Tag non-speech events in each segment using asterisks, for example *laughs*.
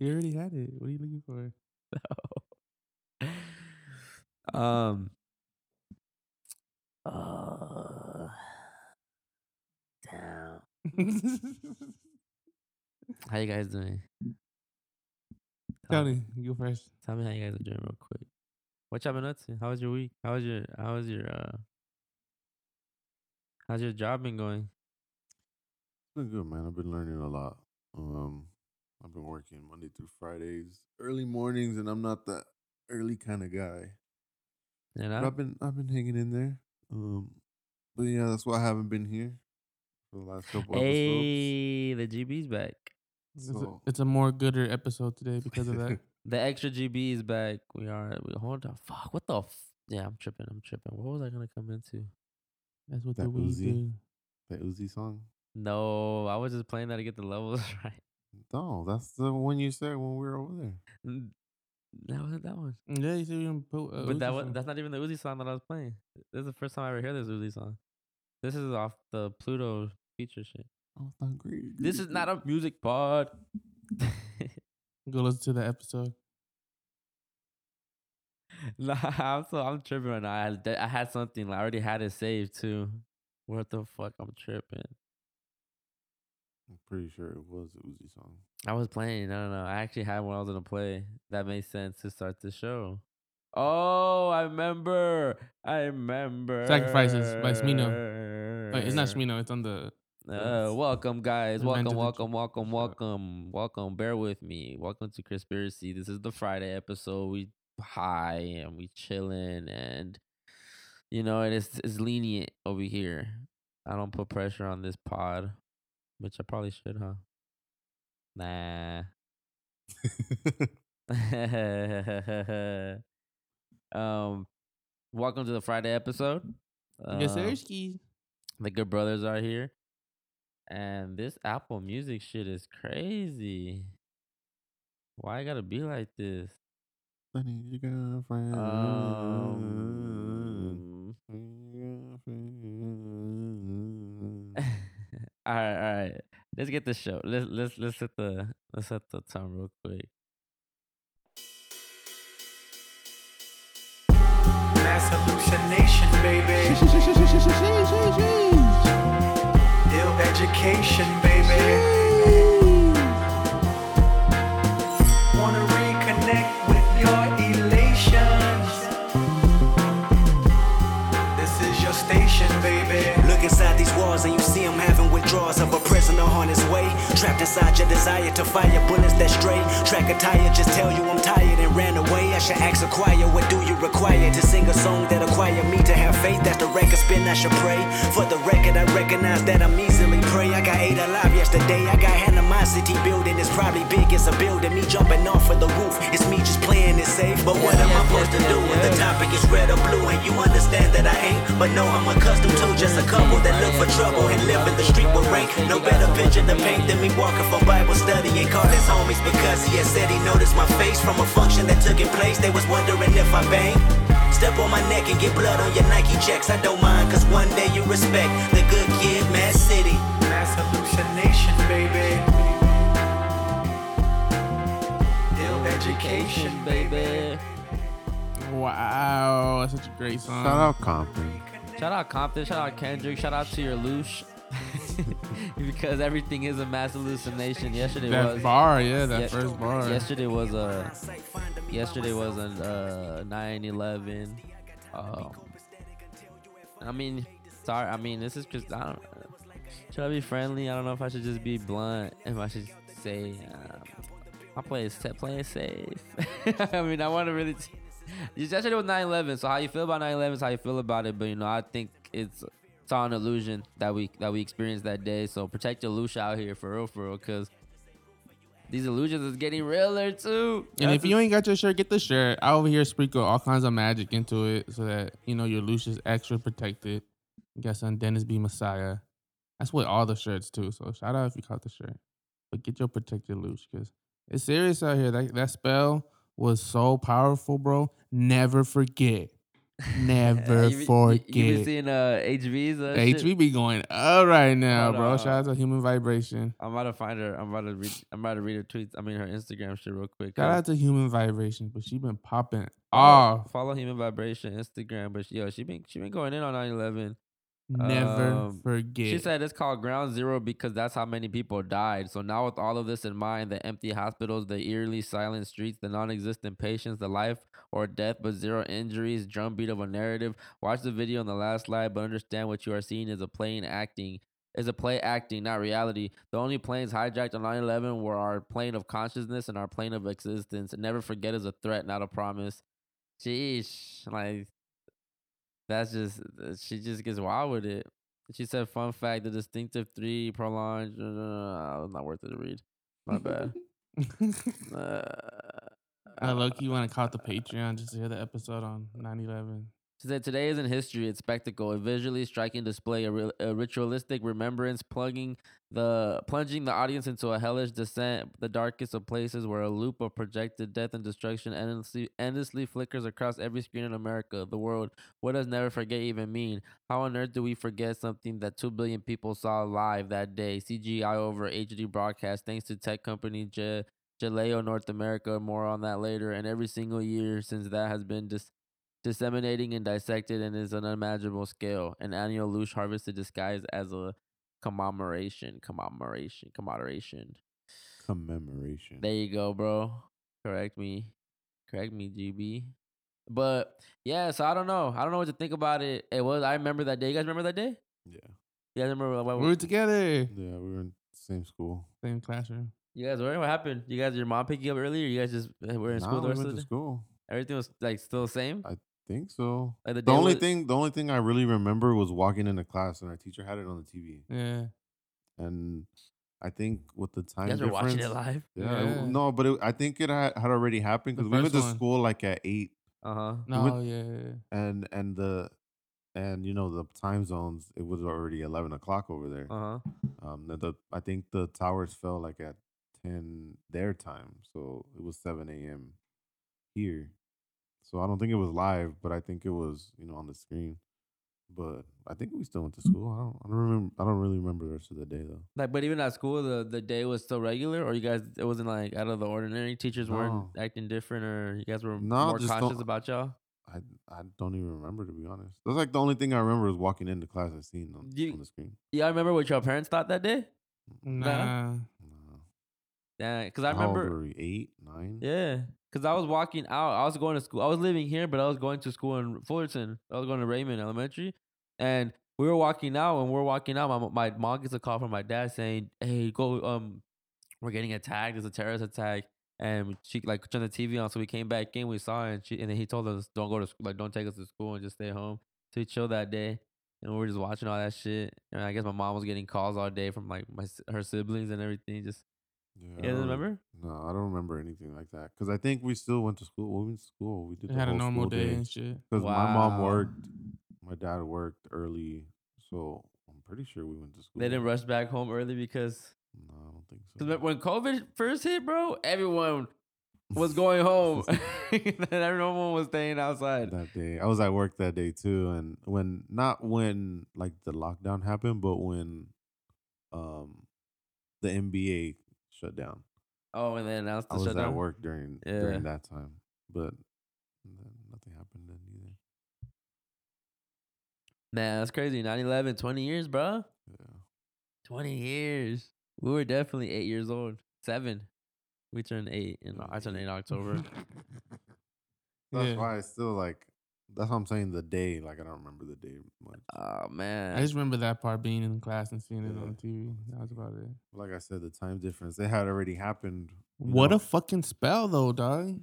You already had it. What are you looking for? *laughs* um. Uh, damn. How you guys doing? Tell me, you go first. Tell me how you guys are doing real quick. What y'all been up to? How was your week? How was your how was your uh how's your job been going? It's been good, man. I've been learning a lot. Um, I've been working Monday through Fridays, early mornings, and I'm not that early kind of guy. You But? I've been I've been hanging in there. Um, but yeah, that's why I haven't been here for the last couple episodes. Hey, the GB's back. It's, a, it's a more gooder episode today because of that. *laughs* The extra GB is back. We are we hold on. Fuck, what the f- yeah, I'm tripping. I'm tripping. What was I gonna come into? That's what That the we Uzi. do. that Uzi song. No, I was just playing that to get the levels *laughs* right. No, that's the one you said when we were over there. That wasn't that one. Yeah, you said you gonna put. Uh, but that was song. that's not even the Uzi song that I was playing. This is the first time I ever hear this Uzi song. This is off the Pluto feature shit. Oh, it's not great. This is not a music pod. *laughs* Go listen to the episode. nah, *laughs* I'm so I'm tripping right now. I had, I had something. I already had it saved too. What the fuck? I'm tripping. I'm pretty sure it was the Uzi song. I was playing. No, no, no. I actually had one I was gonna play. That made sense to start the show. Oh, I remember. I remember. Sacrifices by Smino. Wait, it's not Shmino. It's on the. Uh, welcome, guys. Revenge Welcome, welcome, welcome, welcome, welcome. Bear with me. Welcome to Conspiracy. This is the Friday episode. We high and we chilling, and you know it is it's lenient over here. I don't put pressure on this pod, which I probably should, huh? Nah. *laughs* um, welcome to the Friday episode. Yes, Um, sir. the good brothers are here. And this Apple Music shit is crazy. Why I gotta be like this? I need your girlfriend. Um, Your girlfriend. All right, all right. Let's get the show. Let's let's let's set the let's set the tone real quick. Mass hallucination, baby. *laughs* Ill education, baby. Wanna reconnect with your elations. This is your station, baby. Look inside these walls and you prisoner on his way. Trapped inside your desire to fire bullets that stray. Track a tire, just tell you I'm tired and ran away. I should ask a choir, what do you require to sing a song that acquire me to have faith? That's the record spin, I should pray. For the record, I recognize that I'm easily prey. I got eight alive yesterday. I got animosity building. It's probably big as a building. Me jumping off of the roof. It's me just playing it safe. But what am I supposed to do when the topic is red or blue? And you understand that I ain't. But no, I'm accustomed to just a couple that look for trouble and live in the street with rank. No better picture to paint than me walking from Bible study and call his homies because he had said he noticed my face from a function that took in place. They was wondering if I bang. Step on my neck and get blood on your Nike checks. I don't mind, cause one day you respect the good kid, Mad City. Mass hallucination, baby. Ill education, baby. Wow, that's such a great song. Shout out Compton. Shout out Compton. Shout out Kendrick. Shout out to your Loosh. *laughs* because everything is a mass hallucination. Yesterday That was bar, yeah, that Ye- first bar. Yesterday was a yesterday was a uh, 9/11. Um, I mean, sorry. I mean, this is just I don't. Should I be friendly? I don't know if I should just be blunt. If I should say, um, I play it, play it safe. *laughs* I mean, I want to really. T- yesterday was 9/11. So how you feel about 9/11 is how you feel about it. But you know, I think it's it's all an illusion that we that we experienced that day. So protect your loosh out here for real, for real, because these illusions is getting realer too. And if you ain't got your shirt, get the shirt. I over here sprinkle all kinds of magic into it so that you know your Lucius extra protected. You got some Dennis B Messiah. That's with all the shirts too. So shout out if you caught the shirt. But get your protected loosh because it's serious out here. That that spell was so powerful, bro. Never forget. Never *laughs* you, forget. You, you been seeing uh HVs? Uh. HV be going up right now, bro. Shout out to Human Vibration. I'm about to find her. I'm about to read. I'm about to read her tweets. I mean her Instagram shit real quick. Shout out to Human Vibration, but she been popping off. follow Human Vibration Instagram, but she, yo, she been she been going in on 9/11. Never Um, forget. She said it's called ground zero because that's how many people died. So now with all of this in mind, the empty hospitals, the eerily silent streets, the non-existent patients, the life or death but zero injuries, drumbeat of a narrative. Watch the video on the last slide, but understand what you are seeing is a plane acting. Is a play acting, not reality. The only planes hijacked on 9-11 were our plane of consciousness and our plane of existence. Never forget is a threat, not a promise. Sheesh. Like that's just she just gets wild with it. She said, "Fun fact: the distinctive three prolonged. *laughs* Uh, not worth it to read. My bad. *laughs* Uh, I uh, look, you want to call the uh, uh, Patreon just to hear the episode on 9 11. She said, "Today isn't history; it's spectacle. A visually striking display, a, ri- a ritualistic remembrance, plugging the plunging the audience into a hellish descent, the darkest of places, where a loop of projected death and destruction endlessly, endlessly flickers across every screen in America, the world. What does never forget even mean? How on earth do we forget something that two billion people saw live that day? CGI over HD broadcast, thanks to tech company J- Jaleo North America. More on that later. And every single year since that has been dis- disseminating and dissected and is an unimaginable scale. An annual loosh harvested disguised as a commemoration, commemoration, commemoration. Commemoration. There you go, bro. Correct me, correct me, GB. But yeah, so I don't know. I don't know what to think about it. It was. I remember that day. You guys remember that day? yeah. You guys remember? We were together. Yeah, we were in the same school. Same classroom. You guys were. What happened? You guys, your mom picked you up earlier. you guys just uh, were in school Nah, the we rest went of the to day? school. Everything was like still the same. I think so. Like the, The only was- thing, the only thing I really remember was walking into class and our teacher had it on the TV. Yeah. And I think with the time You guys difference, watching it live. Yeah, it- no, but it, I think it had, had already happened because we went to one. school like at eight, Uh huh. No, went- yeah, yeah, yeah. and and the and you know the time zones. It was already eleven o'clock over there. Uh huh. Um, the, the I think the towers fell like at ten their time, so it was seven a.m. here. So I don't think it was live, but I think it was you know on the screen. But I think we still went to school. I don't. I don't remember. I don't really remember the rest of the day though. Like, but even at school, the the day was still regular, or you guys, it wasn't like out of the ordinary. Teachers weren't acting different, or you guys were No, more cautious about y'all. I I don't even remember to be honest. That's like the only thing I remember is walking into class and seeing on, You- on the screen. Yeah, I remember what your parents thought that day. Nah. No. Yeah, because I remember. Eight, nine. Yeah, because I was walking out. I was going to school. I was living here, but I was going to school in Fullerton. I was going to Raymond Elementary, and we were walking out. And we're walking out. My my mom gets a call from my dad saying, "Hey, go. Um, we're getting attacked. There's a terrorist attack." And she like turned the TV on, so we came back in. We saw it, and she and then he told us, "Don't go to school. Like, don't take us to school and just stay home." So we chilled that day, and we were just watching all that shit. And I guess my mom was getting calls all day from like my her siblings and everything. Just Yeah, you guys remember? No, I don't remember anything like that. Cause I think we still went to school. We went to school. We did had a normal school day and shit. Cause my mom worked, my dad worked early, so I'm pretty sure we went to school. They didn't rush back home early because No, I don't think so. Because when COVID first hit, bro, everyone was *laughs* going home, and *laughs* *laughs* everyone was staying outside. that day. I was at work that day too, and when not when like the lockdown happened, but when um the NBA shut down. Oh, and then announced I was shutdown. at work during Yeah. during that time, but then nothing happened then either. Man, that's crazy. 9-11, 20 years, bro. Yeah, 20 years. We were definitely eight years old. Seven. We turned eight. In, I turned eight in October. *laughs* that's Yeah. why I still like. That's what I'm saying. The day, like I don't remember the day much. oh, man. I just remember that part being in class and seeing it Yeah. on TV. That was about it. Like I said, the time difference. It had already happened. What know? a fucking spell, though, dog.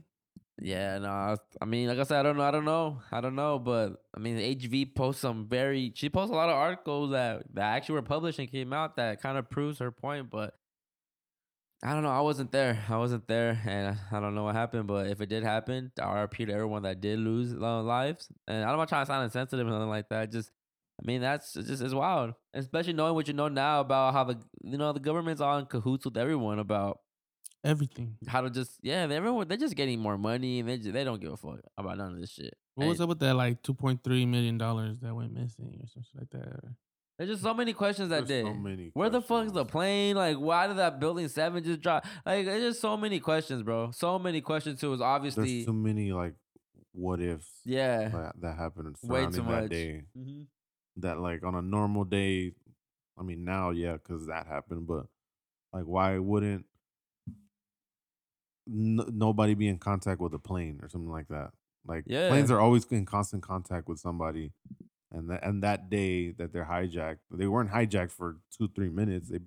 Yeah, no, I, I mean, like I said, I don't know, I don't know, I don't know, but I mean, HV posts some very, she posts a lot of articles that that actually were published and came out that kind of proves her point, but I don't know, I wasn't there, *laughs* I wasn't there, and I don't know what happened, but if it did happen, RP to everyone that did lose lives, and I'm not trying to sound insensitive or nothing like that, just. I mean that's just it's wild, especially knowing what you know now about how the you know the government's all in cahoots with everyone about Everything. how to just yeah, everyone they're just getting more money and they just, they don't give a fuck about none of this shit. What was up with that like two point three million dollars that went missing or something like that? There's just so many questions that There's day. so many Where the fuck is the plane? Like, why did that building seven just drop? Like, there's just so many questions, bro. So many questions too. Is obviously, There's too many like what ifs yeah. that, that happened Way too much. that day. hmm That like on a normal day, I mean now yeah, because that happened, but like why wouldn't n- nobody be in contact with a plane or something like that? Like Yeah. planes are always in constant contact with somebody, and that and that day that they're hijacked, they weren't hijacked for two three minutes. They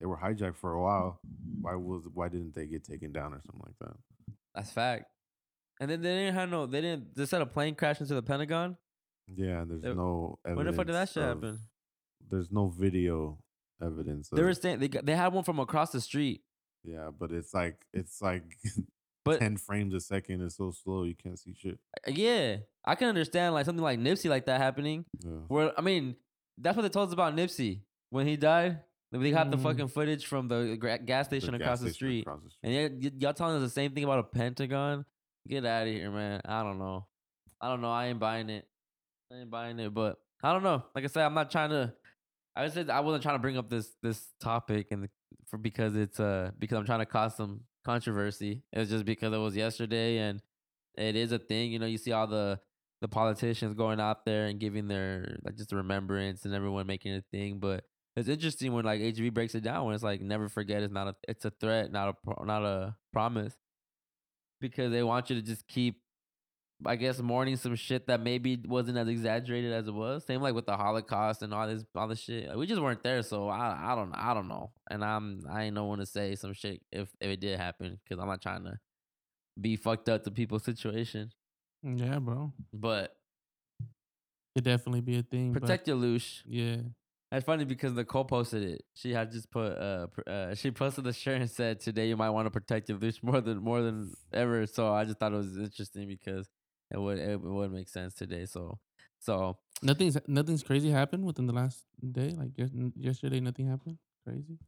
they were hijacked for a while. Why was why didn't they get taken down or something like that? That's fact. And then they didn't have no. They didn't. They said a plane crashed into the Pentagon. Yeah, and there's They- no When the fuck did that shit of- happen? There's no video evidence. They were saying they they had one from across the street, yeah, but it's like it's like *laughs* but ten frames a second. is so slow you can't see shit. uh, yeah, I can understand like something like Nipsey like that happening. Yeah. Where I mean, that's what they told us about Nipsey when he died. They got the Mhm. fucking footage from the gas The station gas across the station street. across the street. And y- y- y'all telling us the same thing about a Pentagon? Get out of here, man. I don't know. I don't know. I ain't buying it. I ain't buying it. But I don't know. Like I said, I'm not trying to. I said I wasn't trying to bring up this this topic and for because it's uh because I'm trying to cause some controversy. It's just because it was yesterday and it is a thing. You know, you see all the the politicians going out there and giving their like just a remembrance and everyone making a thing. But it's interesting when like HV breaks it down when it's like never forget. It's not a it's a threat, not a not a promise, because they want you to just keep. I guess mourning some shit that maybe wasn't as exaggerated as it was. Same like with the Holocaust and all this all this shit. Like, we just weren't there, so I I don't I don't know. And I'm I ain't no one to say some shit if if it did happen because I'm not trying to be fucked up to people's situation. Yeah, bro. But Could definitely be a thing. but protect your loosh. Yeah. That's funny because Nicole posted it. She had just put uh, uh she posted the shirt and said today you might want to protect your loosh more than more than ever. So I just thought it was interesting because it would it would make sense today. So so Nothing's nothing's crazy happened within the last day. Like yes, yesterday, nothing happened. Crazy.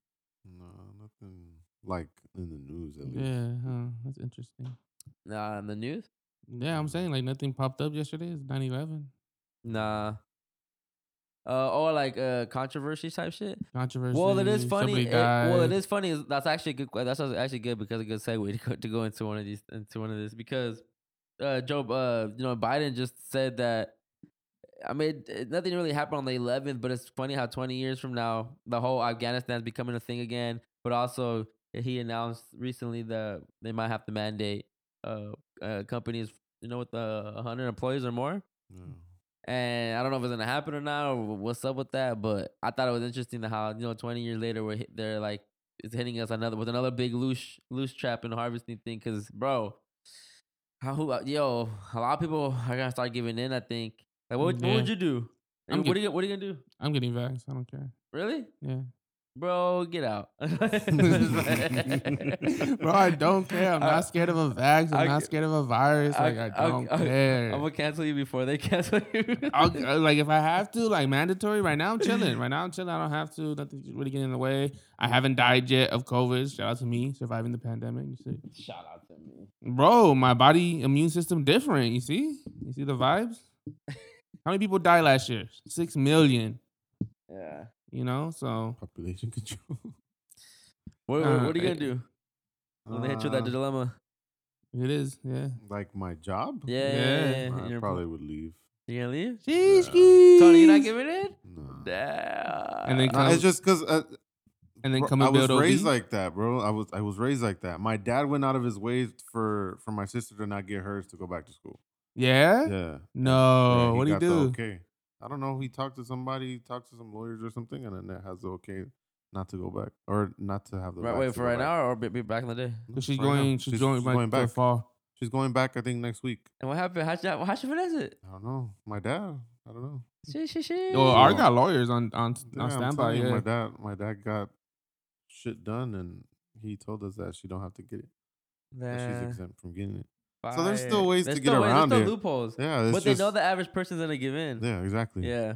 No, nothing like in the news at least. Yeah, huh? That's interesting. nah in the news Yeah, I'm saying like nothing popped up yesterday. It's 9/11 nah. Uh, or like uh controversy type shit. controversy. Well, it is funny. it- well, it died. is funny. That's actually a good. That's actually good because a good segue to go, to go into one of these into one of this because uh Joe uh you know Biden just said that. I mean, it- nothing really happened on the 11th, but it's funny how 20 years from now, the whole Afghanistan's becoming a thing again. But also, he announced recently that they might have to mandate uh, uh companies, you know, with uh, 100 employees or more. Yeah. And I don't know if it's gonna happen or not, or what's up with that. But I thought it was interesting how you know, 20 years later, we're hit, they're like it's hitting us another with another big loosh loosh trap and harvesting thing. Cause bro, how who uh, yo, a lot of people are gonna start giving in. I think. Like, what, what would you do? I'm what get- are you what are you gonna do? I'm getting vaxxed. I don't care. Really, Yeah. Bro? Get out, *laughs* *laughs* Bro, I don't care. I'm I- not scared of a vax. I'm I- not scared of a virus. Like I, don't care. I'm gonna cancel you before they *laughs* cancel you. Uh, like if I have to, like mandatory. Right now, I'm chilling. Right now, I'm chilling. I don't have to. Nothing's really getting in the way. I haven't died yet of COVID. Shout out to me surviving the pandemic. You see, Shout out to me. bro, my body immune system different. You see, you see the vibes. How many people died last year? Six million. Yeah. You know, so Population *laughs* control. What, Uh, what are you gonna do when they hit you with that Uh, dilemma? it is. Yeah. like my job? Yeah, yeah, yeah, yeah. I You're probably would leave. You gonna leave? Sheesh, Tony, you're not giving in? No. Damn. And then No, it's just because uh, and then bro, come I and was raised OB? like that, bro. I was I was raised like that. My dad went out of his way for for my sister to not get hers to go back to school. Yeah. Yeah. No. Yeah, he what do you do? Okay. I don't know. He talked to somebody, talked to some lawyers or something, and then that has the okay not to go back or not to have the. Right, vax wait for right back. now or be, be back in the day? No, she's right going. She's, going. Like, going back. fall. She's going back. I think next week. And what happened? How'd you, how'd you finesse it? I don't know. My dad. I don't know. She she shit. Well, I got lawyers on on, Yeah, on standby. Yeah. My dad. My dad got shit done, and he told us that she don't have to get it. That she's exempt from getting it. So there's still ways There's to get still ways- around there's it. still loopholes. Yeah, but they know the average person's gonna give in. Yeah, exactly. Yeah.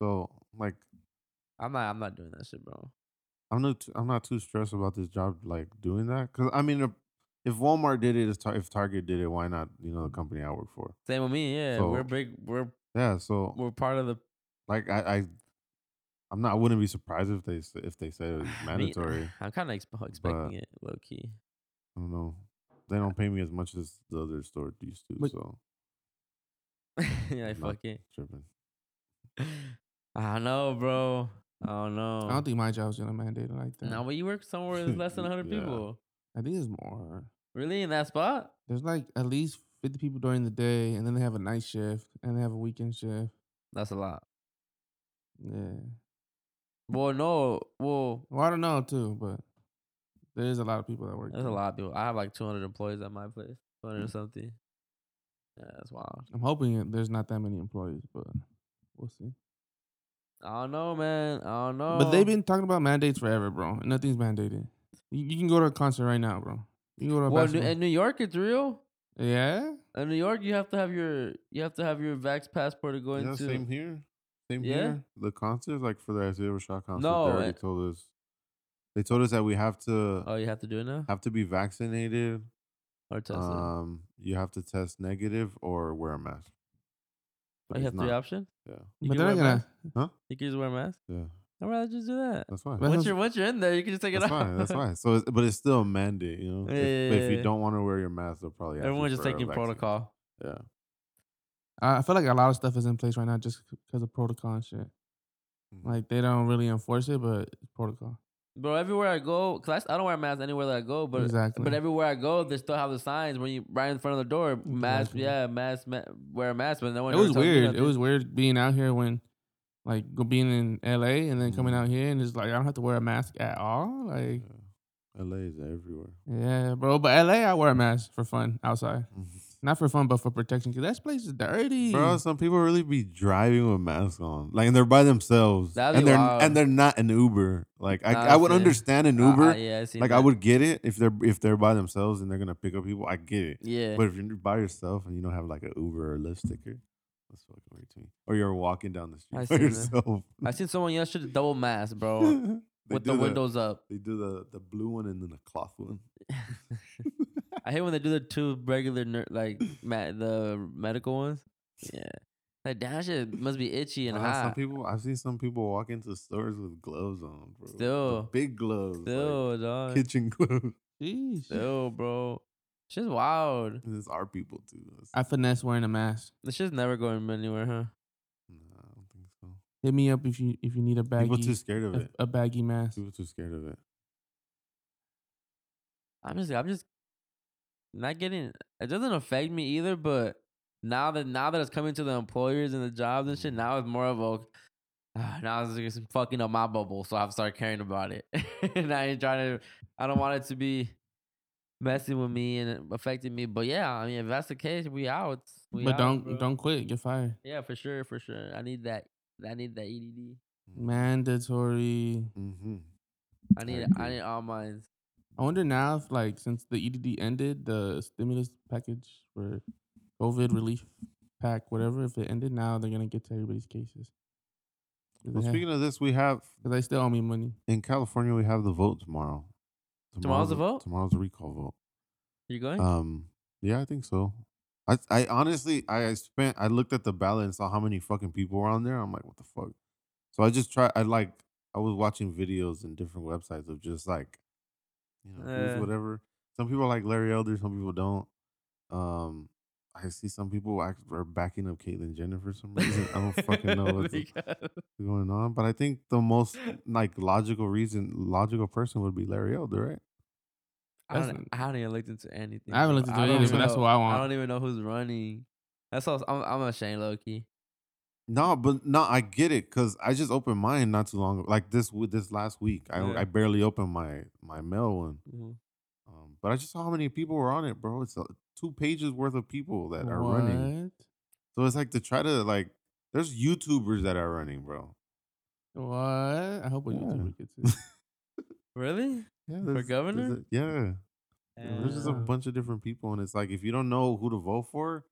So like, I'm not. I'm not doing that shit, bro. I'm not. I'm not too stressed about this job, like doing that, because I mean, if Walmart did it, if Target did it, why not? You know, the company I work for. Same with me. Yeah, So- we're big. We're Yeah. So we're part of the. like I, I I'm not. I wouldn't be surprised if they if they said it was *sighs* I mandatory. *sighs* I'm kind of exp- expecting it low key. I don't know. They don't pay me as much as the other store used to, But- so *laughs* yeah, fuck it. tripping. *sighs* I don't know, bro. I don't know. I don't think my job's gonna mandate it like that. No, but you work somewhere with less than 100 *laughs* Yeah. people. I think it's more. Really, in that spot? There's like at least 50 people during the day, and then they have a night shift, and they have a weekend shift. That's a lot. Yeah. Well, no. Well, Well, I don't know too, but there is a lot of people that work. there's a lot of people. I have like 200 employees at my place. 200 Mm. or something. Yeah, that's wild. I'm hoping it, there's not that many employees, but we'll see. I don't know, man. I don't know. But they've been talking about mandates forever, bro. and Nothing's mandated. You, you can go to a concert right now, bro. You can go to a Well, New- basketball- in New York, it's real. yeah. In New York, you have to have your you have to have your vax passport to go Yeah, into. same here. Same Yeah? here. The concerts, like for the Isaiah Rashad concert, No, they already it- told us. They told us that we have to Oh, you have to do it now have to be vaccinated. or test it. Um, you have to test negative or wear a mask. Oh, you have three options. Yeah, You but can they're wear not a gonna. mask? Huh? You can just wear a mask. yeah, I'd rather just do that. that's fine. Once you're once you're in there, you can just take That's it off. fine. That's *laughs* fine. So, it's, but it's still a mandate, you know. Yeah, if, yeah, yeah, if you yeah. don't want to wear your mask, they'll probably ask Everyone's just taking protocol. Yeah, I I feel like a lot of stuff is in place right now just because of protocol and shit. Mhm. Like they don't really enforce it, but it's protocol. Bro, everywhere I go, cause I, I don't wear a mask anywhere that I go, but Exactly. but everywhere I go, they still have the signs when you right in front of the door, mask, Exactly. yeah, mask, ma- wear a mask. But no one. it was weird. It was weird being out here when, like, being in LA and then coming Mhm. out here and it's like I don't have to wear a mask at all. Like, yeah. LA is everywhere. yeah, bro. But LA, I wear a mask for fun outside, *laughs* not for fun, but for protection. Cause that place is dirty. Bro, some people really be driving with masks on, like, and they're by themselves, That'd and they're wild. and they're not an Uber. Like, I, Nah, I would see. understand an Uh, uh, Uber. yeah, I seen like, I that. would get it if they're if they're by themselves and they're gonna pick up people. I get it. Yeah, But if you're by yourself and you don't have like an Uber or Lyft sticker, that's fucking weird to me. Or you're walking down the street I *laughs* by seen that. yourself. I seen someone yesterday double mask, bro, They *laughs* with do the windows up. They do the the blue one and then the cloth one. *laughs* I hate when they do the two regular ner- like *laughs* ma- the medical ones. Yeah, like that shit must be itchy and Uh, some hot. people, I've seen some people walk into stores with gloves on, bro. The Still. big gloves, like Still, dog. kitchen *laughs* gloves. Sheesh. Still, bro. Shit's wild. And it's our people too. That's- I finesse wearing a mask. This shit's never going anywhere, huh? Nah, I don't think so. Hit me up if you if you need a baggy People too scared of a, it. a baggy mask. People too scared of it. I'm just, I'm just not getting. It doesn't affect me either, but now that now that it's coming to the employers and the jobs and shit, Mm. now it's more of a. *sighs* now it's just fucking up my bubble, so I've started caring about it, *laughs* and I ain't trying to. I don't want it to be messing with me and affecting me. But yeah, I mean, if that's the case, we out. We but out, don't bro. don't quit. Get fired. Yeah, for sure, for sure. I need that. I need the EDD. Mandatory. Mm-hmm. I need. I agree. need all mines. I wonder now if like since the EDD ended, the stimulus package for COVID relief pack, whatever, if it ended now, they're gonna get to everybody's cases. Well, speaking of this, we have because they still owe me money. in California we have the vote tomorrow. Tomorrow's the a- vote? Tomorrow's the recall vote. Are You going? Um, yeah, I think so. I I honestly I spent I looked at the ballot and saw how many fucking people were on there. I'm like, what the fuck? So I just tried. I like I was watching videos and different websites of just like, you know, Uh. whatever. Some people like Larry Elder, some people don't. Um, I see some people act, are backing up Caitlyn Jenner for some reason. I don't fucking know *laughs* what's going on, but I think the most like logical reason, logical person would be Larry Elder, right? I don't, n- I haven't even looked into anything. I haven't looked into don't it either, but that's what I want. I don't even know who's running. That's all. I'm, I'm ashamed, low key. No, but no, I get it because I just opened mine not too long. Like this with this last week, I Yeah. I barely opened my my mail one. Mhm. Um, but I just saw how many people were on it, bro. It's uh two pages worth of people that are running. What? So it's like to try to like. There's YouTubers that are running, bro. What? I hope a Yeah. YouTuber gets it. *laughs* Really? Yeah, For there's- there's governor? a- yeah, there's just a bunch of different people, and it's like if you don't know who to vote for,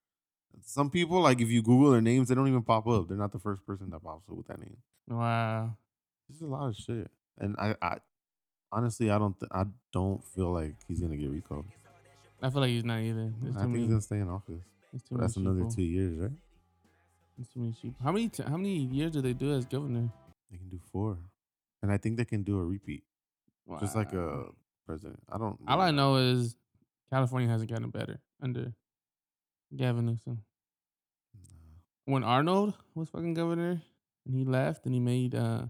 some people like if you Google their names, they don't even pop up. They're not the first person that pops up with that name. Wow. There's a lot of shit, and I, I honestly, I don't, th- I don't feel like he's gonna get recalled. I feel like he's not either. There's I too think many. he's gonna stay in office. there's too that's many another sheeple. two years, right? There's too many sheep. How many? T- how many years do they do as governor? They can do four, and I think they can do a repeat, just like a president. I don't. All I know is California hasn't gotten better under Gavin Newsom. Nah. When Arnold was fucking governor and he left and he made uh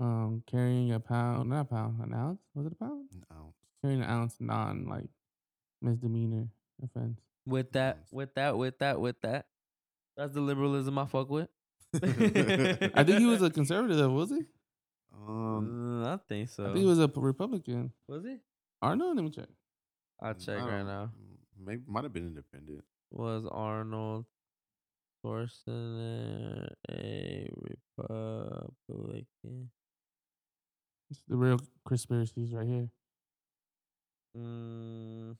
um carrying a pound not a pound, an ounce? Was it a pound? An ounce. Carrying an ounce non like misdemeanor offense. With that, with that, with that, with that. That's the liberalism I fuck with. *laughs* I think he was *laughs* a conservative, was he? Um, Mm, I think so. I think he was a Republican. was he? Arnold, let me check. I'll check I right now. Maybe might have been independent. Was Arnold Schwarzenegger a Republican? It's the real conspiracies right here. Mm,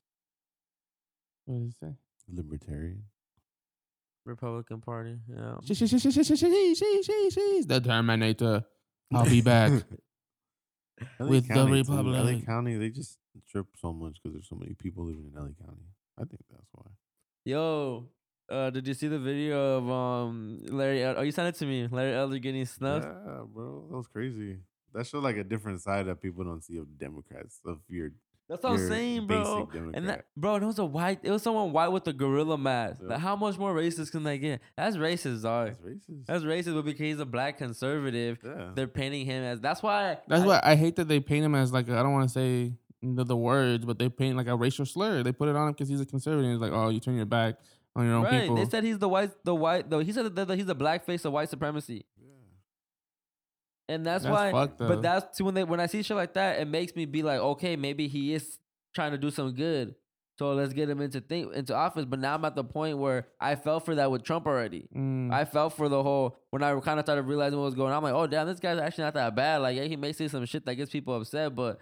What does it say? Libertarian. Republican Party. Yeah. She, she, she, she, she, she, she, she, she, she's the Terminator. I'll be back. *laughs* LA With the County, too. LA Republic. County, they just trip so much because there's so many people living in LA County. I think that's why. Yo, uh, did you see the video of um Larry? El- oh, you sent it to me. Larry Elder getting snuffed. Yeah, bro, that was crazy. That showed like a different side that people don't see of Democrats. Of your, That's what I'm your saying, basic bro. Democrat. And that, bro, it was a white. It was someone white with a gorilla mask. Yep. Like, how much more racist can they get? That's racist, dog. that's racist. That's racist, but because he's a black conservative, yeah. they're painting him as. That's why. That's I- why I hate that they paint him as like I I don't want to say the, the words, but they paint like a racial slur. They put it on him because he's a conservative. It's like, oh, you turn your back on your own Right. people. They said he's the white. The white. Though he said that that he's a black face of white supremacy, yeah. And that's, That's why. fucked. But that's when they when I see shit like that, it makes me be like, okay, maybe he is trying to do some good. So let's get him into think into office. But now I'm at the point where I fell for that with Trump already. Mm. I fell for the whole when I kind of started realizing what was going on. I'm like, oh damn, this guy's actually not that bad. Like, yeah, he may say some shit that gets people upset, but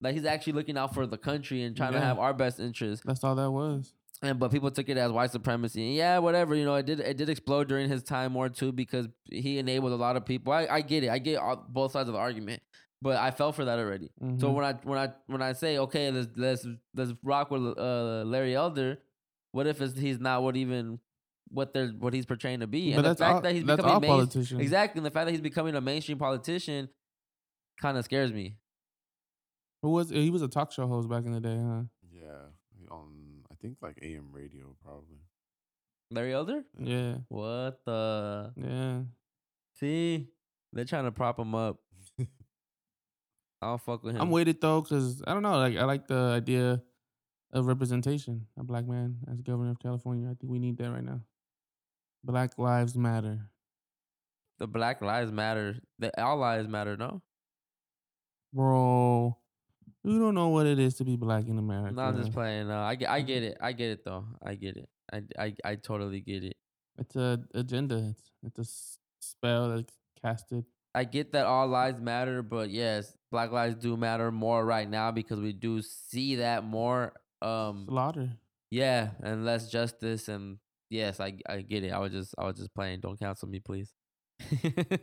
like he's actually looking out for the country and trying to have our best interest. That's all that was. And *laughs* but people took it as white supremacy. And yeah, whatever. You know, it did it did explode during his time more too because he enabled a lot of people. I, I get it. I get all, both sides of the argument. But I fell for that already. So Mhm. when I when I when I say okay, let's let's let's rock with uh, Larry Elder. What if it's, he's not what even what they're what he's portraying to be? but And the that's fact all, that he's becoming main, politicians. exactly, and the fact that he's becoming a mainstream politician kind of scares me. Who was he? Was a talk show host back in the day, huh? Yeah. On I think like AM radio probably. Larry Elder, Yeah, what the? yeah. See, they're trying to prop him up. *laughs* I don't fuck with him. I'm weighted though, cause I don't know. Like I like the idea of representation. A black man as governor of California. I think we need that right now. Black lives matter. the Black Lives Matter. The all lives matter. No, Bro, you don't know what it is to be black in America. no, I'm just playing. No, I get, I get it. I get it though. I get it. I, I, I totally get it. It's a agenda. It's it's a spell that's casted. I get that all lives matter, but yes, Black lives do matter more right now because we do see that more. Um, Slaughter. yeah, and less justice, and yes, I, I get it. I was just, I was just playing. Don't cancel me, please.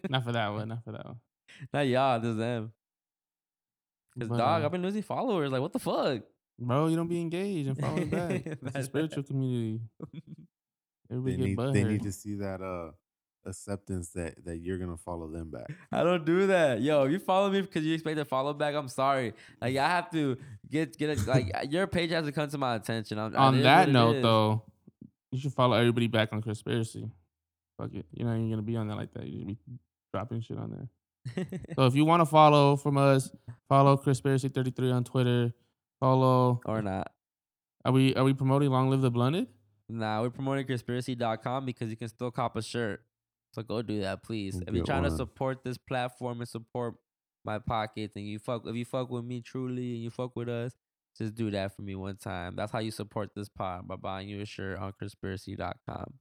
Not for that *laughs* one. Not for that one. Not y'all, just them. Cause But, dog, uh, I've been losing followers. Like, what the fuck? Bro, you don't be engaged and following *laughs* back. It's a spiritual community. Everybody They get need they need to see that uh acceptance that that you're gonna follow them back. I don't do that. Yo, if you follow me because you expect to follow back, I'm sorry. Like I have to get get it. Like *laughs* your page has to come to my attention. I'm, on that note, is. though, you should follow everybody back on conspiracy. Fuck it. You're not even gonna be on there like that. You should be dropping shit on there. *laughs* So if you want to follow from us, follow conspiracy33 on Twitter. Follow. or not. Are we are we promoting Long Live the Blunted? Nah, we're promoting conspiracy.com because you can still cop a shirt. So go do that, please. We'll if you're get trying to support this platform and support my pockets and you fuck if you fuck with me truly and you fuck with us, just do that for me one time. That's how you support this pod by buying you a shirt on conspiracy.com.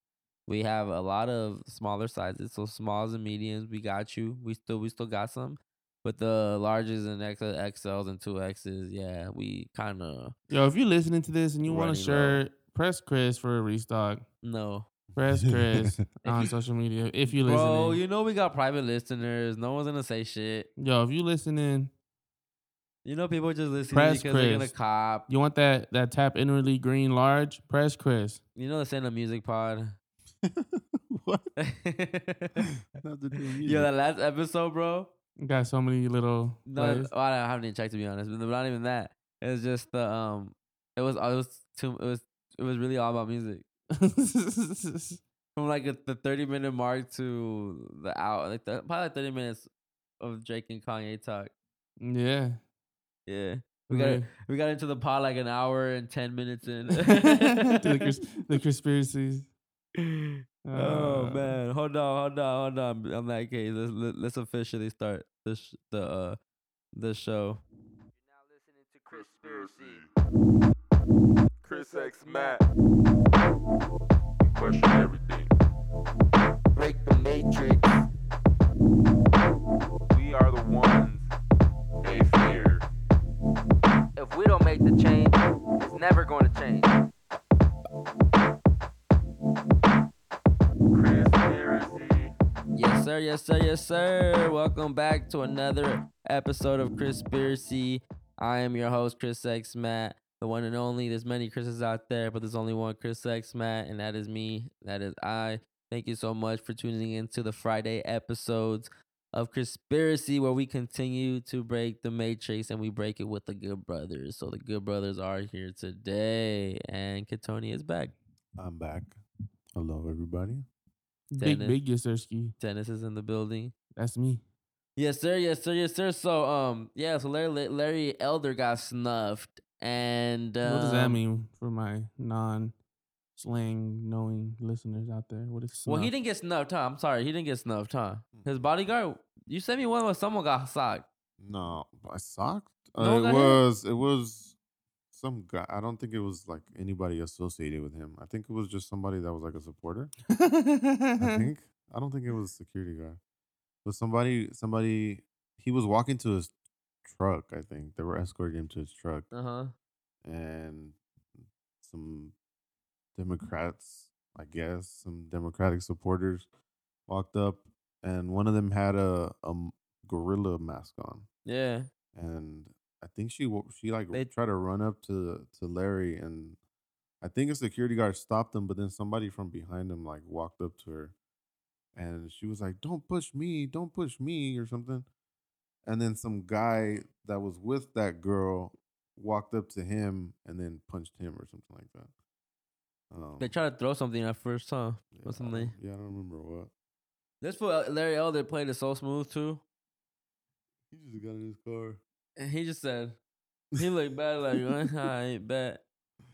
We have a lot of smaller sizes, so smalls and mediums. We got you. We still we still got some. But the larges and XL, XLs and two X's, yeah, we kind of Yo, if you're listening to this and you want a Running low. shirt, press Chris for a restock. no. Press *laughs* Chris on social media if you listen. Bro, listening. you know we got private listeners. No one's gonna say shit. Yo, if you listening, You know, people just listen Press because they're gonna cop. You want that that tap inwardly green large? Press Chris. You know, the send a music pod. *laughs* what? yeah, *laughs* *laughs* Not to do with music. that last episode, bro. Got so many little. No, plays. well, I haven't even checked to be honest. But not even that. It was just the um. It was it was too. It was it was really all about music. From like a, the thirty minute mark to the hour, like the, probably like thirty minutes of Drake and Kanye talk. yeah. Yeah, we got Right. we got into the pod like an hour and ten minutes in. the, cons- the conspiracies. *laughs* oh Uh, man, hold on, hold on, hold on. On that case, let's let, let's officially start the sh- the uh the show. You're now listening to Conspiracy. Chris X Matt. Question everything. Break the matrix. We are the ones they fear. If we don't make the change, it's never going to change. Sir. Yes, sir. Yes, sir. Welcome back to another episode of Conspiracy. I am your host, Chris X Matt, the one and only. There's many Chris's out there, but there's only one Chris X Matt, and that is me. That is I. Thank you so much for tuning in to the Friday episodes of Conspiracy, where we continue to break the matrix and we break it with the good brothers. So the good brothers are here today, and Katoni is back. I'm back. Hello, everybody. Big Dennis. big Yasurski. Dennis is in the building. That's me. Yes, sir. Yes, sir. Yes, sir. So, um, yeah. So Larry, Larry Elder got snuffed, and um, what does that mean for my non slang knowing listeners out there? What is Well, he didn't get snuffed, huh? I'm sorry, he didn't get snuffed, huh? Hmm. His bodyguard. You sent me one where someone got socked. No, I socked. No Uh, one it got hit? was it was some guy. I don't think it was like anybody associated with him. I think it was just somebody that was like a supporter. I *laughs* think. I don't think it was a security guard. But somebody somebody he was walking to his truck, I think. They were escorting him to his truck Uh huh. and some Democrats, I guess, some Democratic supporters walked up and one of them had a a gorilla mask on Yeah. and I think she wa- she like They- tried to run up to to Larry, and I think a security guard stopped him, but then somebody from behind him like walked up to her, and she was like, "Don't push me, don't push me," or something. And then some guy that was with that girl walked up to him and then punched him or something like that. Um, They tried to throw something at first, huh? yeah, or I something. don't- Yeah, I don't remember what. This fool uh, Larry Elder played it so smooth too, He just got in his car. And he just said, he looked bad like I ain't bad.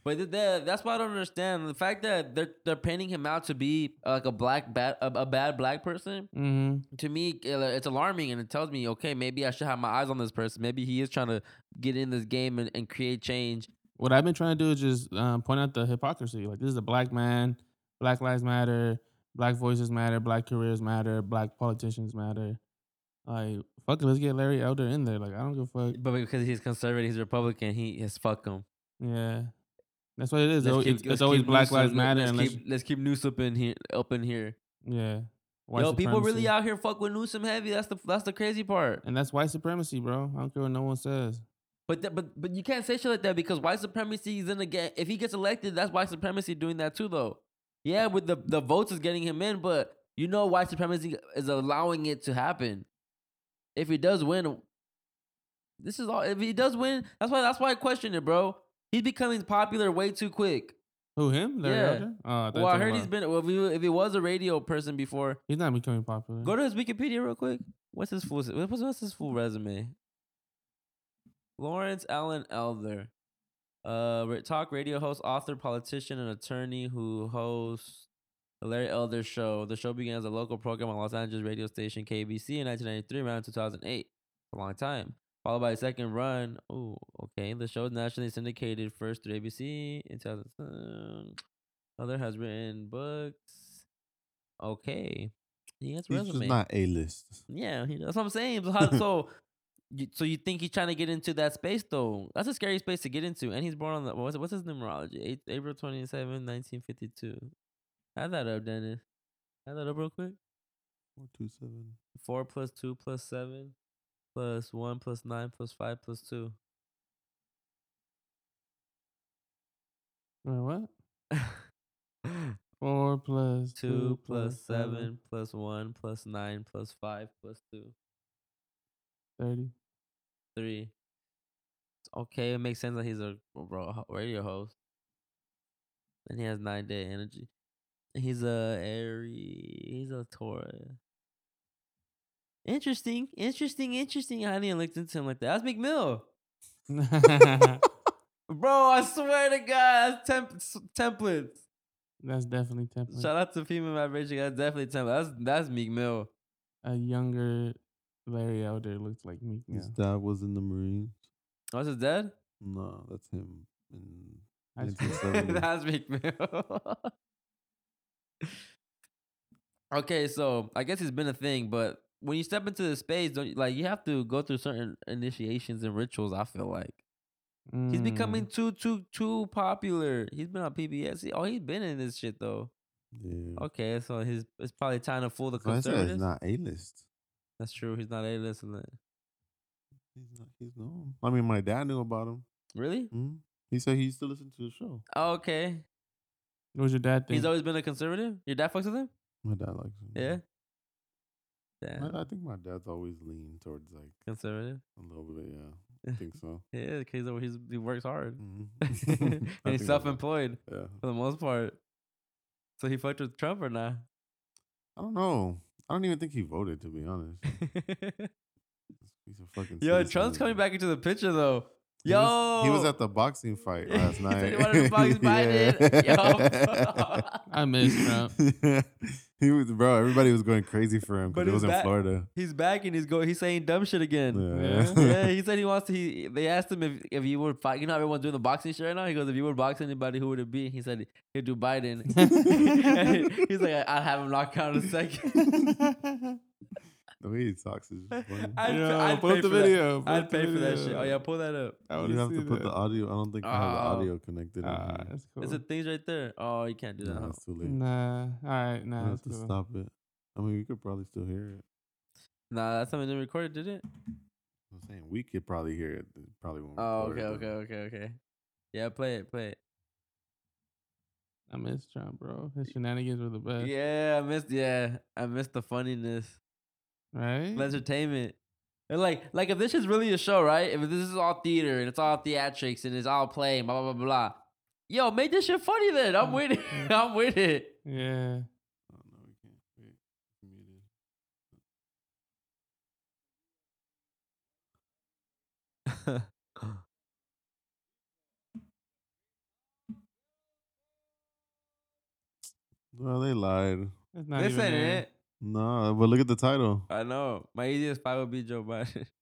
But th- that, that's why I don't understand the fact that they're they're painting him out to be uh, like a black bad a, a bad black person. Mm-hmm. to me it's alarming and it tells me okay maybe i should have my eyes on this person maybe he is trying to get in this game and, and create change What I've been trying to do is just um, point out the hypocrisy. Like this is a black man. Black lives matter. Black voices matter. Black careers matter. Black politicians matter. Like fuck it, let's get Larry Elder in there. Like I don't give a fuck. but because he's conservative he's republican he is fuck him Yeah, that's what it is. Let's It's, keep- it's let's always Black Lives Matter. let's Unless, keep, let's keep Newsom in here up in here yeah, white yo people really out here fuck with Newsom heavy that's the that's the crazy part and that's white supremacy, bro. I don't care what no one says. but but but you can't say shit like that because white supremacy is in the game if he gets elected that's white supremacy doing that too though yeah with the the votes is getting him in but you know white supremacy is allowing it to happen if he does win, this is all. If he does win, that's why. That's why I question it, bro. He's becoming popular way too quick. Who him? Larry Yeah. Elder? Oh, I Well, I heard talking he's about- been. Well, if he, if he was a radio person before, He's not becoming popular. go to his Wikipedia real quick. What's his full? What's, what's his full resume? Lawrence Allen Elder, uh, talk radio host, author, politician, and attorney who hosts the Larry Elder Show. The show began as a local program on Los Angeles radio station KABC in 1993, around 2008. A long time. Followed by a second run. Oh, okay. The show is nationally syndicated first through ABC in 2007. Elder has written books. Okay. He has He's resume. not a list. Yeah, he, that's what I'm saying. So, *laughs* how, so, you, so you think he's trying to get into that space though? That's a scary space to get into. And he's born on the what's it- what's his numerology? Eight, April 27, 1952. Add that up, Dennis. Add that up real quick. Four two seven. Four plus two plus seven. plus one plus nine plus five plus two. Wait, what? *laughs* Four plus two plus seven plus one plus nine plus five plus two. Thirty. Three. Okay, it makes sense that he's a radio host. And he has nine day energy. He's a Aries. He's a Taurus. Interesting, interesting, interesting. I didn't look into him like that. That's Meek Mill. *laughs* Bro, I swear to God, that's temp- templates. That's definitely templates. Shout out to female vibration. That's definitely templates. That's that's Meek Mill. A younger Larry Elder looks like Meek Mill. His dad was in the Marines. Oh, What's his dad? No, that's him in High 1970. *laughs* That's Meek Mill. *laughs* okay, so I guess it's been a thing, but when you step into the space, don't you, like you have to go through certain initiations and rituals. I feel like he's becoming Mm, too too too popular. He's been on PBS. He- Oh, he's been in this shit though. yeah. Okay, so his it's probably time to fool the conservatives. it's not A list. That's true. He's not a list. He's not. He's known. I mean, my dad knew about him. Really? Mhm. He said he used to listen to the show. Oh, okay. What was your dad think? He's always been a conservative. Your dad fucks with him. My dad likes him. Yeah. My- Damn. I think my dad's always leaned towards like Conservative. a little bit. Yeah, I *laughs* think so. Yeah, because he's he works hard. *laughs* *laughs* Mhm. and I he's that's self-employed Yeah. for the most part. So he fucked with Trump or not? I don't know. I don't even think he voted to be honest. He's a fucking. Yo, citizen. Trump's coming back into the picture though. He Yo, was, he was at the boxing fight *laughs* last He night. said he wanted to box *laughs* Biden. Yo. I miss Trump. *laughs* he was, bro. Everybody was going crazy for him But because it was he's in. Florida. He's back and he's going. He's saying dumb shit again. Yeah. yeah, he said he wants to. He they asked him if if he would fight. You know, how everyone's doing the boxing shit right now. He goes, if you would box anybody, who would it be? He said he'd do Biden. He's like, I'd have him knock out in a second. The way he talks is just *laughs* funny. I'd, Yo, I'd post pay the for that. video, I'd post the pay for that shit. Oh yeah, pull that up. I wanna you have see to put the audio. I don't think I have the Oh. audio connected. in Ah, that's cool. Is it things right there? Oh, you can't do that. Nah, it's too late. Nah. All right. I Nah. have to cool. stop it. I mean, we could probably still hear it. Nah, that's something they recorded, did it? I'm saying we could probably hear it. it Probably won't. Oh, okay, it, okay, okay, okay. Yeah, play it, play it. I miss Trump, bro. His shenanigans were the best. Yeah, I missed. Yeah, I missed the funniness, Right? entertainment. And like, like if this is really a show, right? If this is all theater and it's all theatrics and it's all play, blah blah blah blah. Yo, make this shit funny then. I'm mm. with it. Mm. *laughs* I'm with it. yeah. Oh no, we can't. Wait, it's muted. Well, they lied. That's not this even ain't it. No, but look at the title. I know. My easiest fight would be Joe Biden. *laughs*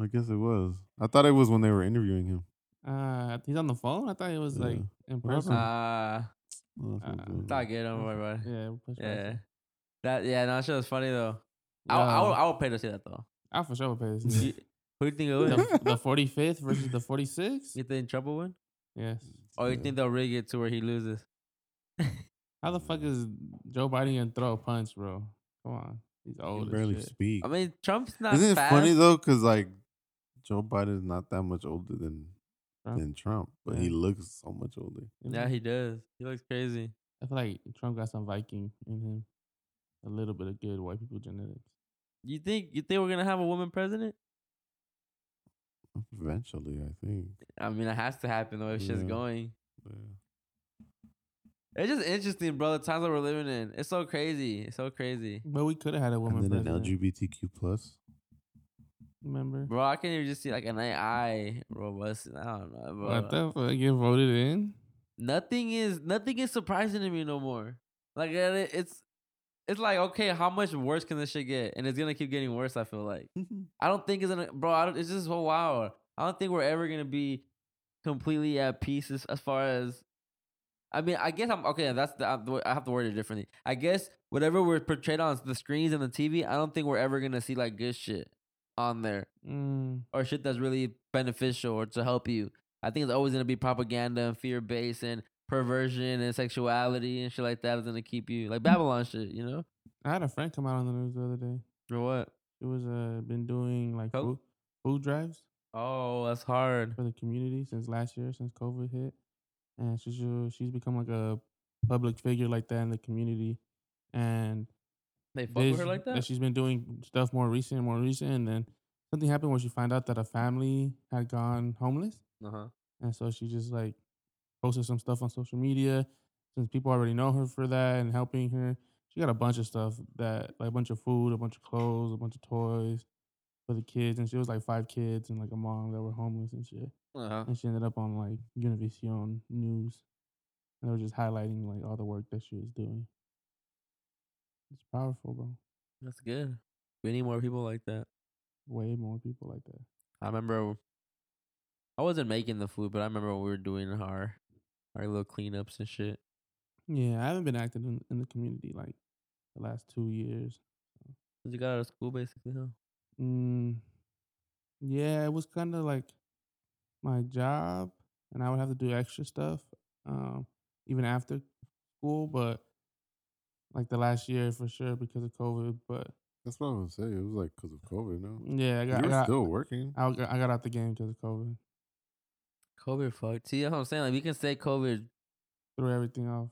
I guess it was. I thought it was when they were interviewing him. Uh, he's on the phone. I thought it was like Yeah. in person. happened? Oh, Uh, it was. it's all good. Don't worry about it. yeah, push Yeah, past it. That yeah. No, that shit was funny though. I I would, I would pay to see that though. I for sure would pay to see You- it. Who do you think it was? the, the 45th versus the 46th. You think Trump will win? Yes. Or you think they'll rig it to where he loses? How the fuck is Joe Biden gonna throw a punch, bro? Come on, he's He old. can as barely shit. speak. I mean, Trump's not. Isn't it fast. funny though? Because like Joe Biden is not that much older than Trump? than Trump, but he looks so much older. Yeah, he does. He looks crazy. I feel like Trump got some Viking in him. A little bit of good white people genetics. You think you think we're gonna have a woman president? Eventually, I think. I mean, it has to happen though if shit's Yeah. going. Yeah. It's just interesting, bro. The times that we're living in, it's so crazy. It's so crazy, But we could have had a woman And then an. LGBTQ plus. Remember? bro. I can't even just see like an AI robust. I don't know, bro. What the fuck? Get voted in? nothing is nothing is surprising to me no more. Like it's it's like okay, how much worse can this shit get? And it's gonna keep getting worse. I feel like *laughs* I don't think it's gonna, bro. I don't, it's just so wild. I don't think we're ever gonna be completely at peace as, as far as. I mean, I guess I'm okay. That's the, I'm I have to word it differently. I guess whatever we're portrayed on the screens and the TV, I don't think we're ever gonna see like good shit. on there Mm, or shit that's really beneficial or to help you. I think it's always gonna be propaganda and fear based and perversion and sexuality and shit like that is gonna keep you like Babylon shit, you know? I had a friend come out on the news the other day. Or what? It was uh been doing like food, food drives Oh, that's hard. for the community since last year, since COVID hit, and she's she's become like a public figure like that in the community, and They fuck with her like that? she's been doing stuff more recent, more recent, and then something happened where she found out that a family had gone homeless, Uh-huh. and so she just like posted some stuff on social media. Since people already know her for that and helping her, she got a bunch of stuff that like a bunch of food, a bunch of clothes, a bunch of toys for the kids, and she was like five kids and like a mom that were homeless and shit. Uh-huh. And she ended up on like Univision News, and they were just highlighting like all the work that she was doing. It's powerful, bro. That's good. We need more people like that. Way more people like that. I remember I wasn't making the food, but I remember when we were doing our our little cleanups and shit. Yeah, I haven't been active in, in the community like the last two years. Since you got out of school basically, huh? Mm, yeah, it was kind of like my job, and I would have to do extra stuff, um, even after school. But like the last year for sure because of COVID. But That's what I was gonna say. It was like because of COVID. No, yeah, I got, I you're got, still working. I got, I got out the game because of COVID. COVID fucked. See, that's what I'm saying. Like we can say COVID Threw everything off.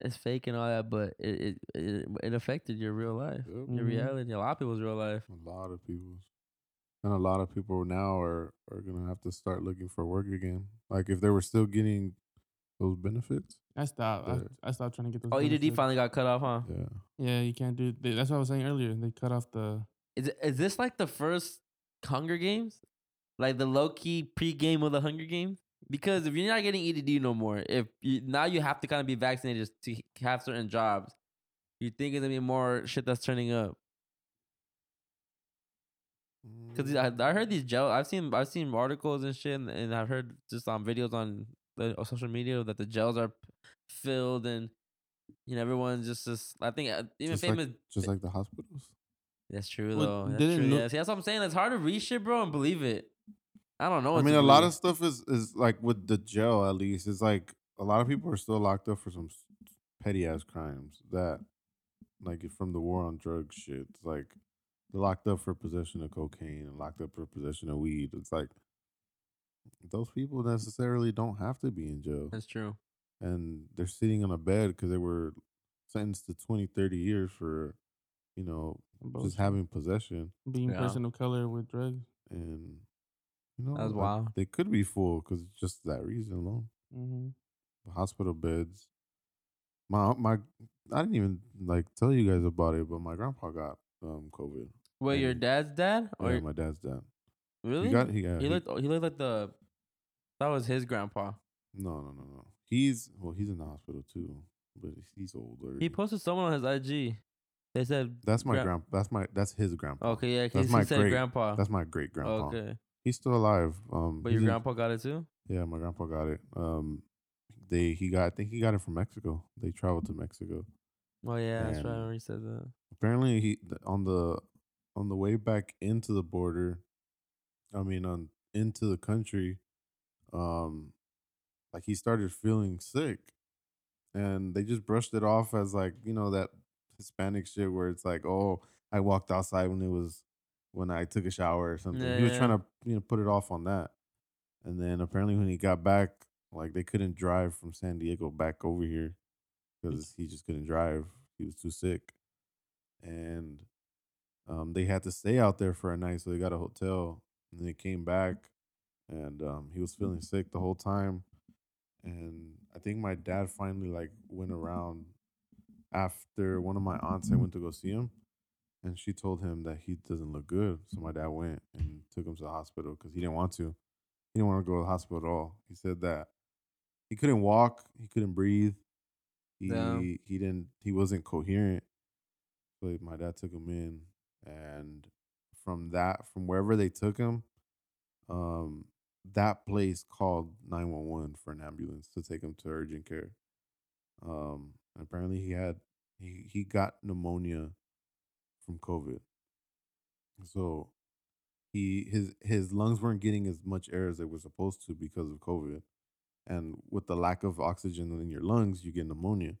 It's fake and all that, but it it it, it affected your real life, Yep. your mm-hmm. reality. A lot of people's real life. A lot of people's, and a lot of people now are are gonna have to start looking for work again. Like if they were still getting those benefits, I stopped. I. I stopped trying to get those. Oh, EDD finally got cut off, huh? yeah. Yeah, you can't do. They, that's what I was saying earlier. They cut off the. Is is this like the first Hunger Games, like the low key pre game of the Hunger Games? Because if you're not getting EDD no more, if you, now you have to kind of be vaccinated to have certain jobs, you think it's gonna be more shit that's turning up? Because I, I heard these jail. I've seen I've seen articles and shit, and, and I've heard just on videos on the on social media that the jails are filled and you know everyone's just just. I think uh, even Just like- famous. just like the hospitals. that's true Well, though. That's true. Lu- yeah. See, that's what I'm saying. It's hard to read shit, bro, and believe it. I don't know. I mean, a lot of stuff is is like with the jail. At least it's like a lot of people are still locked up for some petty ass crimes that, like from the war on drugs shit. It's like they're locked up for possession of cocaine and locked up for possession of weed. It's like those people necessarily don't have to be in jail, That's true. and they're sitting on a bed because they were sentenced to 20, 30 years for, you know, bullshit. just having possession being Yeah. person of color with drugs. and. Know, That's wild. They could be full because just that reason alone Mm-hmm. hospital beds. My my, I didn't even like tell you guys about it, but my grandpa got um COVID. Wait, your dad's dad? Or Yeah, my dad's dad. really? He got he got he he- looked. He looked like the. That was his grandpa. no no no no. He's well, he's in the hospital too, but he's older. He posted someone on his IG. They said, that's my gra- grand. That's my that's his grandpa. "Okay, yeah, That's he, my said great- grandpa." That's my great grandpa. Okay, He's still alive. Um, but your in- grandpa got it too. Yeah, my grandpa got it. Um, they he got I think he got it from Mexico. They traveled to Mexico. Oh yeah, that's right. I And- he said that. apparently he on the on the way back into the border i mean on into the country um like he started feeling sick and they just brushed it off as like you know that hispanic shit where it's like oh i walked outside when it was when i took a shower or something Yeah, he was yeah. trying to you know put it off on that and then apparently when he got back like they couldn't drive from san diego back over here because he just couldn't drive he was too sick and um, they had to stay out there for a night, so they got a hotel. And then they came back, and um, he was feeling sick the whole time. And I think my dad finally like went around after one of my aunts. I went to go see him, and she told him that he doesn't look good. So my dad went and took him to the hospital because he didn't want to. He didn't want to go to the hospital at all. He said that he couldn't walk, he couldn't breathe, he he didn't he wasn't coherent. So my dad took him in, and from that, from wherever they took him, um, that place called nine one one for an ambulance to take him to urgent care. Um, apparently he had he he got pneumonia from COVID. So he his his lungs weren't getting as much air as they were supposed to because of COVID, and with the lack of oxygen in your lungs, you get pneumonia.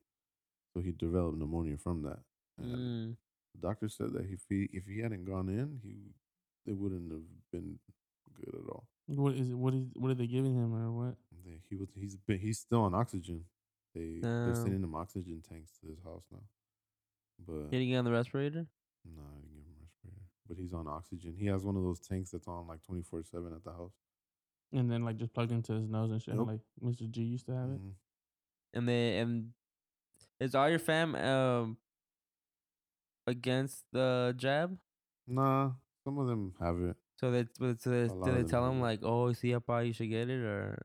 So he developed pneumonia from that. And Mm. the doctor said that if he if he hadn't gone in, he they wouldn't have been good at all. What is it? What is? What are they giving him or what? They, he was he's been he's still on oxygen. They they're sending him oxygen tanks to his house now. But Did he get on the respirator? No, I didn't give him respirator. But he's on oxygen. He has one of those tanks that's on like twenty four seven at the house. And then like just plugged into his nose and shit, Nope. like Mr. G used to have it. Mhm. And they and is all your fam um against the jab? Nah, some of them have it. So they but so they, do they tell him it. like, oh, see up you should get it, or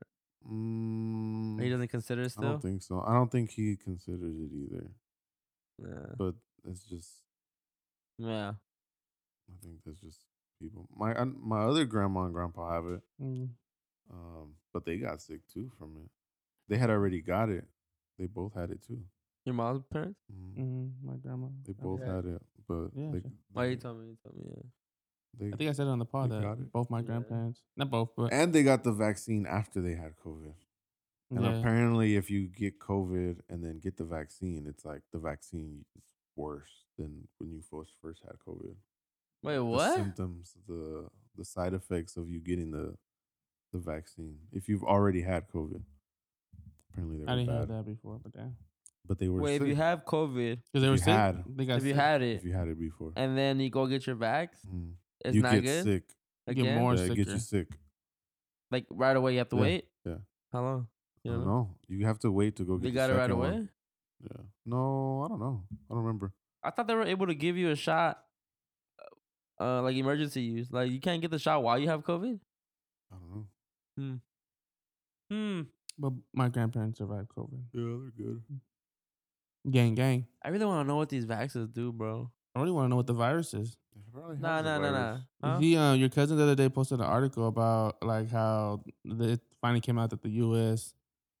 Mm, he doesn't consider it I don't think so. I don't think he considers it either. yeah. But it's just yeah. I think that's just people. My uh, my other grandma and grandpa have it, Mm. um, but they got sick too from it. They had already got it. They both had it too. Your mom's parents? Mhm. hmm My grandma. They both had it, but Yeah, they, sure. Why you tell me? You tell me. Yeah. they, I think I said it on the pod that both my Yeah. grandparents, not both, but and they got the vaccine after they had COVID. And yeah. apparently, if you get COVID and then get the vaccine, it's like the vaccine worse than when you first first had COVID. Wait, The what? symptoms, the the side effects of you getting the the vaccine if you've already had COVID. Apparently, they were I didn't bad, have that before, but damn, but they were Wait, sick. if you have COVID because they were you sick. had- they got if you had it if you had it before, and then you go get your vax, Mm. it's you not get good. sick. You get Again? more yeah, it gets you sick. Like right away, you have to Yeah, wait. yeah. How long? I You don't know? You have to wait to go get. The got it right away. one. Yeah. No, I don't know. I don't remember. I thought they were able to give you a shot, uh, like emergency use. Like you can't get the shot while you have COVID. I don't know. Hmm. Hmm. But my grandparents survived COVID. Yeah, they're good. Gang, gang. I really want to know what these vaccines do, bro. I really want to know what the virus is. They probably Nah, have the nah, nah, nah. virus. Huh? see, uh, your cousin the other day posted an article about like how it finally came out that the U.S.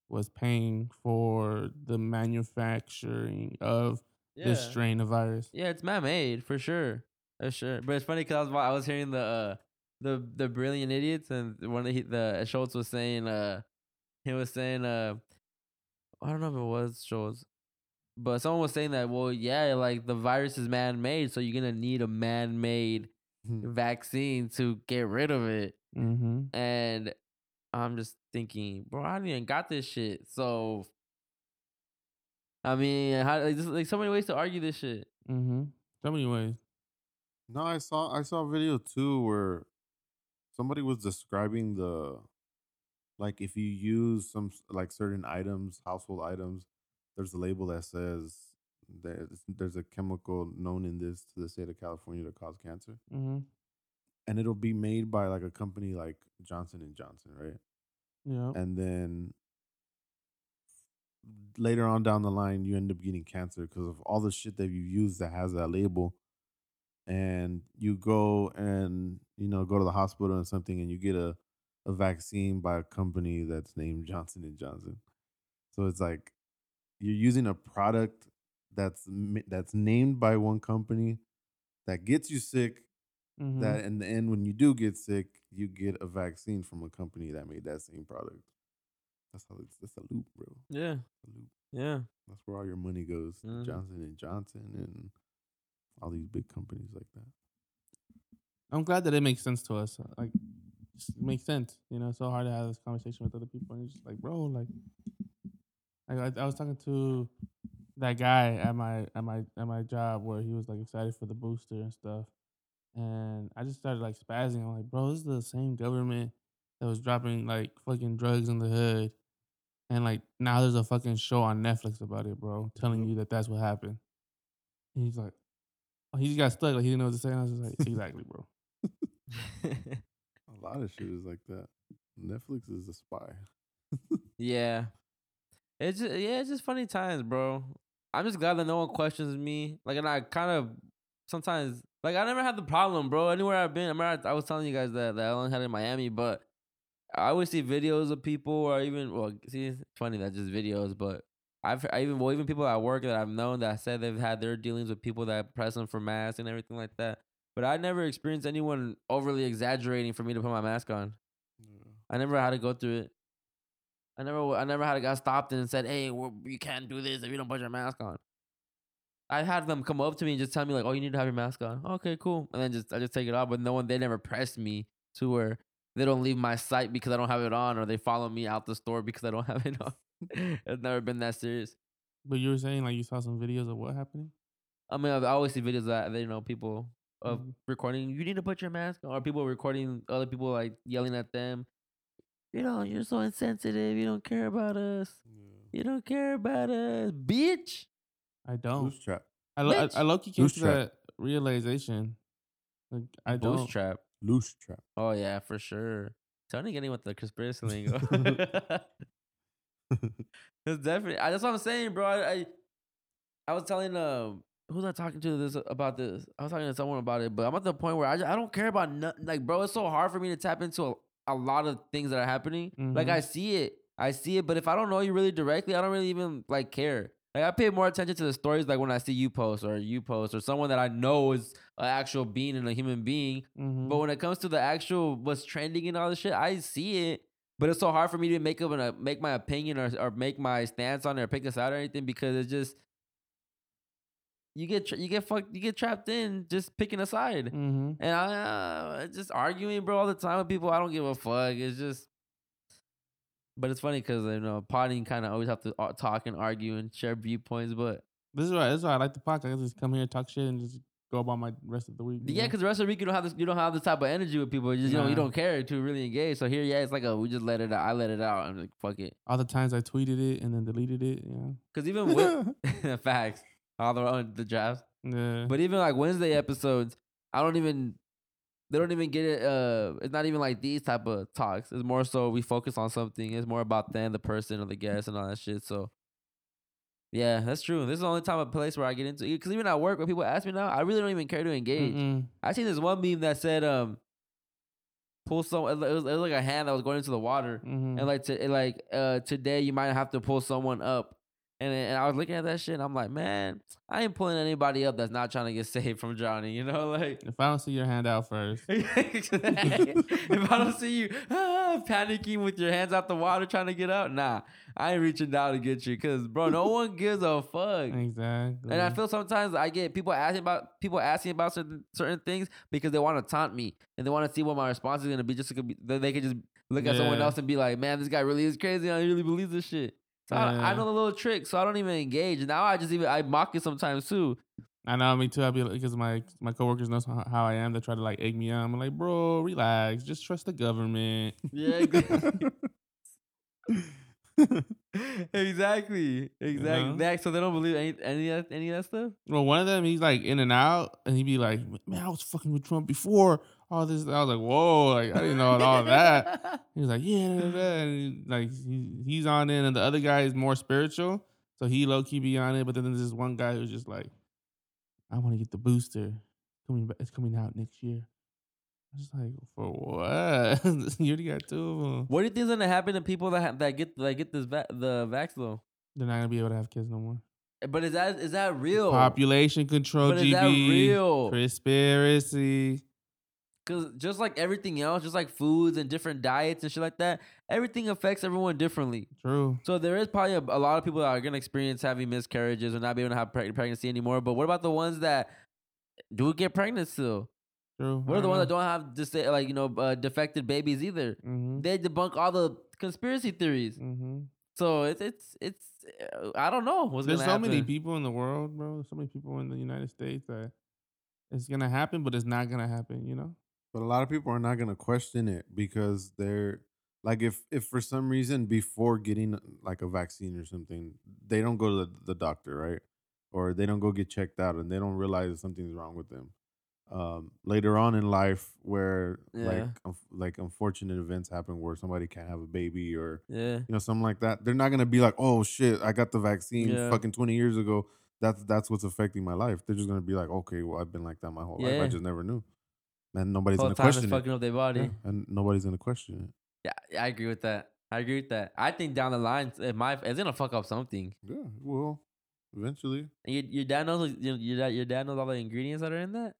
was paying for the manufacturing of this strain of virus. Yeah, it's man made for sure, for sure. But it's funny because I was I was hearing the uh, the the brilliant idiots and one of the, the Schulz was saying uh he was saying uh I don't know if it was Schulz, but someone was saying that well yeah like the virus is man made so you're gonna need a man made Hmm. vaccine to get rid of it Mm-hmm. and I'm just thinking bro I didn't even got this shit so. I mean, how, like, there's like so many ways to argue this shit. Mm-hmm. So many ways. No, I saw I saw a video too where somebody was describing the like if you use some like certain items, household items, there's a label that says that there's a chemical known in this to the state of California to cause cancer, Mm-hmm. and it'll be made by like a company like Johnson and Johnson, right? Yeah. and then later on down the line you end up getting cancer because of all the shit that you use that has that label and you go and you know go to the hospital and something and you get a, a vaccine by a company that's named johnson and johnson so it's like you're using a product that's that's named by one company that gets you sick Mm-hmm. that in the end when you do get sick you get a vaccine from a company that made that same product that's how it's that's a loop bro Yeah, a loop yeah. that's where all your money goes to Mhm. johnson and johnson and all these big companies like that I'm glad that it makes sense to us. Like, just makes sense. You know, it's so hard to have this conversation with other people, and it's just like, bro, like, like I, I was talking to that guy at my at my at my job where he was like excited for the booster and stuff, and I just started like spazzing. I'm like, bro, this is the same government that was dropping like fucking drugs in the hood, and like now there's a fucking show on Netflix about it, bro, telling you that that's what happened. And he's like, oh, he just got stuck. Like he didn't know what to say. And I was just like, exactly, bro. *laughs* a lot of shit is like that netflix is a spy *laughs* yeah. It's just, yeah, it's just funny times, bro. I'm just glad that no one questions me. Like, and I kind of sometimes like I never had the problem, bro. Anywhere I've been, I remember I, I was telling you guys that that I only had in Miami, but I always see videos of people, or even well, see, it's funny that just videos, but I've I even well, even people at work that I've known that said they've had their dealings with people that press them for masks and everything like that. but I never experienced anyone overly exaggerating for me to put my mask on. I never had to go through it. I never, I never had a guy stopped and said, "Hey, well, you can't do this if you don't put your mask on." I had them come up to me and just tell me like, "Oh, you need to have your mask on." Okay, cool. And then just I just take it off, but no one they never pressed me to where they don't leave my site because I don't have it on, or they follow me out the store because I don't *laughs* have it on. it's never been that serious. But you were saying like you saw some videos of what happening? I mean, I always see videos that they you know people of Mhm. recording. You need to put your mask on, or people recording other people like yelling at them. You know, you're so insensitive. You don't care about us. You don't care about us, bitch. I don't. Loosh trap. I lo- I, Bitch. I low key came Loosh to trap. that realization. Like I Boost don't. trap. Loosh trap. Oh yeah, for sure. Tony getting with the conspiracy lingo. *laughs* *laughs* it's definitely. I, that's what I'm saying, bro. I, I, I was telling um, who was I talking to this about this? I was talking to someone about it, but I'm at the point where I, just, I don't care about nothing. Like, bro, it's so hard for me to tap into a, a lot of things that are happening. Like, Mhm. I see it, I see it, but if I don't know you really directly, I don't really even like care. Like, I pay more attention to the stories, like when I see you post or you post or someone that I know is an actual being and a human being. Mhm. But when it comes to the actual what's trending and all this shit, I see it. But it's so hard for me to make up and uh, make my opinion or or make my stance on it or pick a side or anything because it's just you get tra- you get fucked you get trapped in just picking a side Mhm. and I uh, just arguing, bro, all the time with people. I don't give a fuck. It's just. But it's funny because you know, potting kind of always have to uh, talk and argue and share viewpoints. But This is why. This is why I like the podcast. I just come here, talk shit, and just go about my rest of the week. Yeah, because the rest of the week you don't have this, you don't have this type of energy with people. You just you know you don't care to really engage. So here, yeah, it's like a we just let it out. I let it out. I'm like fuck it. all the times I tweeted it and then deleted it. Yeah. Because even *laughs* with *laughs* facts, all the the drafts. yeah. But even like Wednesday episodes, I don't even they don't even get it. Uh, it's not even like these type of talks. It's more so we focus on something. It's more about them, the person, or the guest, and all that shit. So. Yeah, that's true. This is the only time and place where I get into it. Because even at work, when people ask me now, I really don't even care to engage. Mm-mm. I seen this one meme that said, um, pull some. It was, it was like a hand that was going into the water, Mhm. and like to it like uh today you might have to pull someone up. And, and I was looking at that shit, and I'm like, man, I ain't pulling anybody up that's not trying to get *laughs* saved from drowning. You know, like If I don't see your hand out first, *laughs* if I don't see you ah, panicking with your hands out the water trying to get out, nah, I ain't reaching down to get you, cause bro, no *laughs* one gives a fuck. exactly. And I feel sometimes I get people asking about people asking about certain certain things because they want to taunt me and they want to see what my response is gonna be. Just then they can just look at someone else and be like, "Man, this guy really is crazy. I really believe this shit." So I, I know the little trick, so I don't even engage. Now I just even I mock it sometimes too. I know me too. I'll be like, because my my coworkers know how I am. They try to like egg me on. I'm like, bro, relax. Just trust the government. Yeah, *laughs* *laughs* exactly. exactly, exactly. know? So they don't believe any any of that, any of that stuff. Well, one of them, he's like in and out, and he'd be like, "Man, I was fucking with Trump before all this." I was like, "Whoa!" Like I didn't know all that. *laughs* He was like, "Yeah," da, da, da," and he- like he, he's on it, and the other guy is more spiritual, so he low key be on it. But then there's this one guy who's just like, "I want to get the booster. Coming, ba- it's coming out next year." I was like, "For what? *laughs* you already got two of them. What do you think's gonna happen to people that ha- that get that get this va- the vax though? They're not gonna be able to have kids no more." Eh, but is that is that real? Population control, But is GB, that real? conspiracy. Because just like everything else, just like foods and different diets and shit like that, everything affects everyone differently. True. So there is probably a, a lot of people that are gonna experience having miscarriages or not be able to have preg- pregnancy anymore. But what about the ones that do get pregnant still? True. What are the ones that don't have just like you know uh, defected babies either? Mm-hmm. They debunk all the conspiracy theories. Mm-hmm. So it's it's it's uh, I don't know what's There's gonna so happen. many people in the world, bro. There's so many people in the United States that it's gonna happen, but it's not gonna happen. You know. But a lot of people are not gonna question it because they're like if if for some reason before getting like a vaccine or something, they don't go to the, the doctor, right? Or they don't go get checked out and they don't realize something's wrong with them. Um, later on in life, where like Yeah. unf- like unfortunate events happen where somebody can't have a baby or Yeah. you know something like that, they're not gonna be like, oh shit, I got the vaccine Yeah. fucking twenty years ago. That's that's what's affecting my life. They're just gonna be like, okay, well I've been like that my whole life. I just never knew. And nobody's gonna time is question it. fucking up their body. Yeah, and nobody's gonna question it. Yeah, I agree with that. I agree with that. I think down the line, it might it's gonna fuck up something. Yeah, well, eventually. And your, your dad knows your, your dad your dad knows all the ingredients that are in that,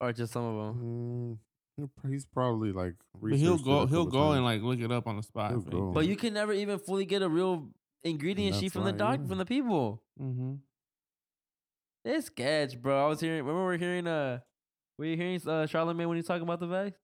or just some of them. Mm, he's probably like. But he'll go. He'll couple go and like look it up on the spot. He'll go. But you can never even fully get a real ingredient sheet from the doc yeah. from the people. Mm-hmm. It's sketch, bro. I was hearing. Remember, we were hearing. Uh, were you hearing uh, Charlamagne when he's talking about the vax?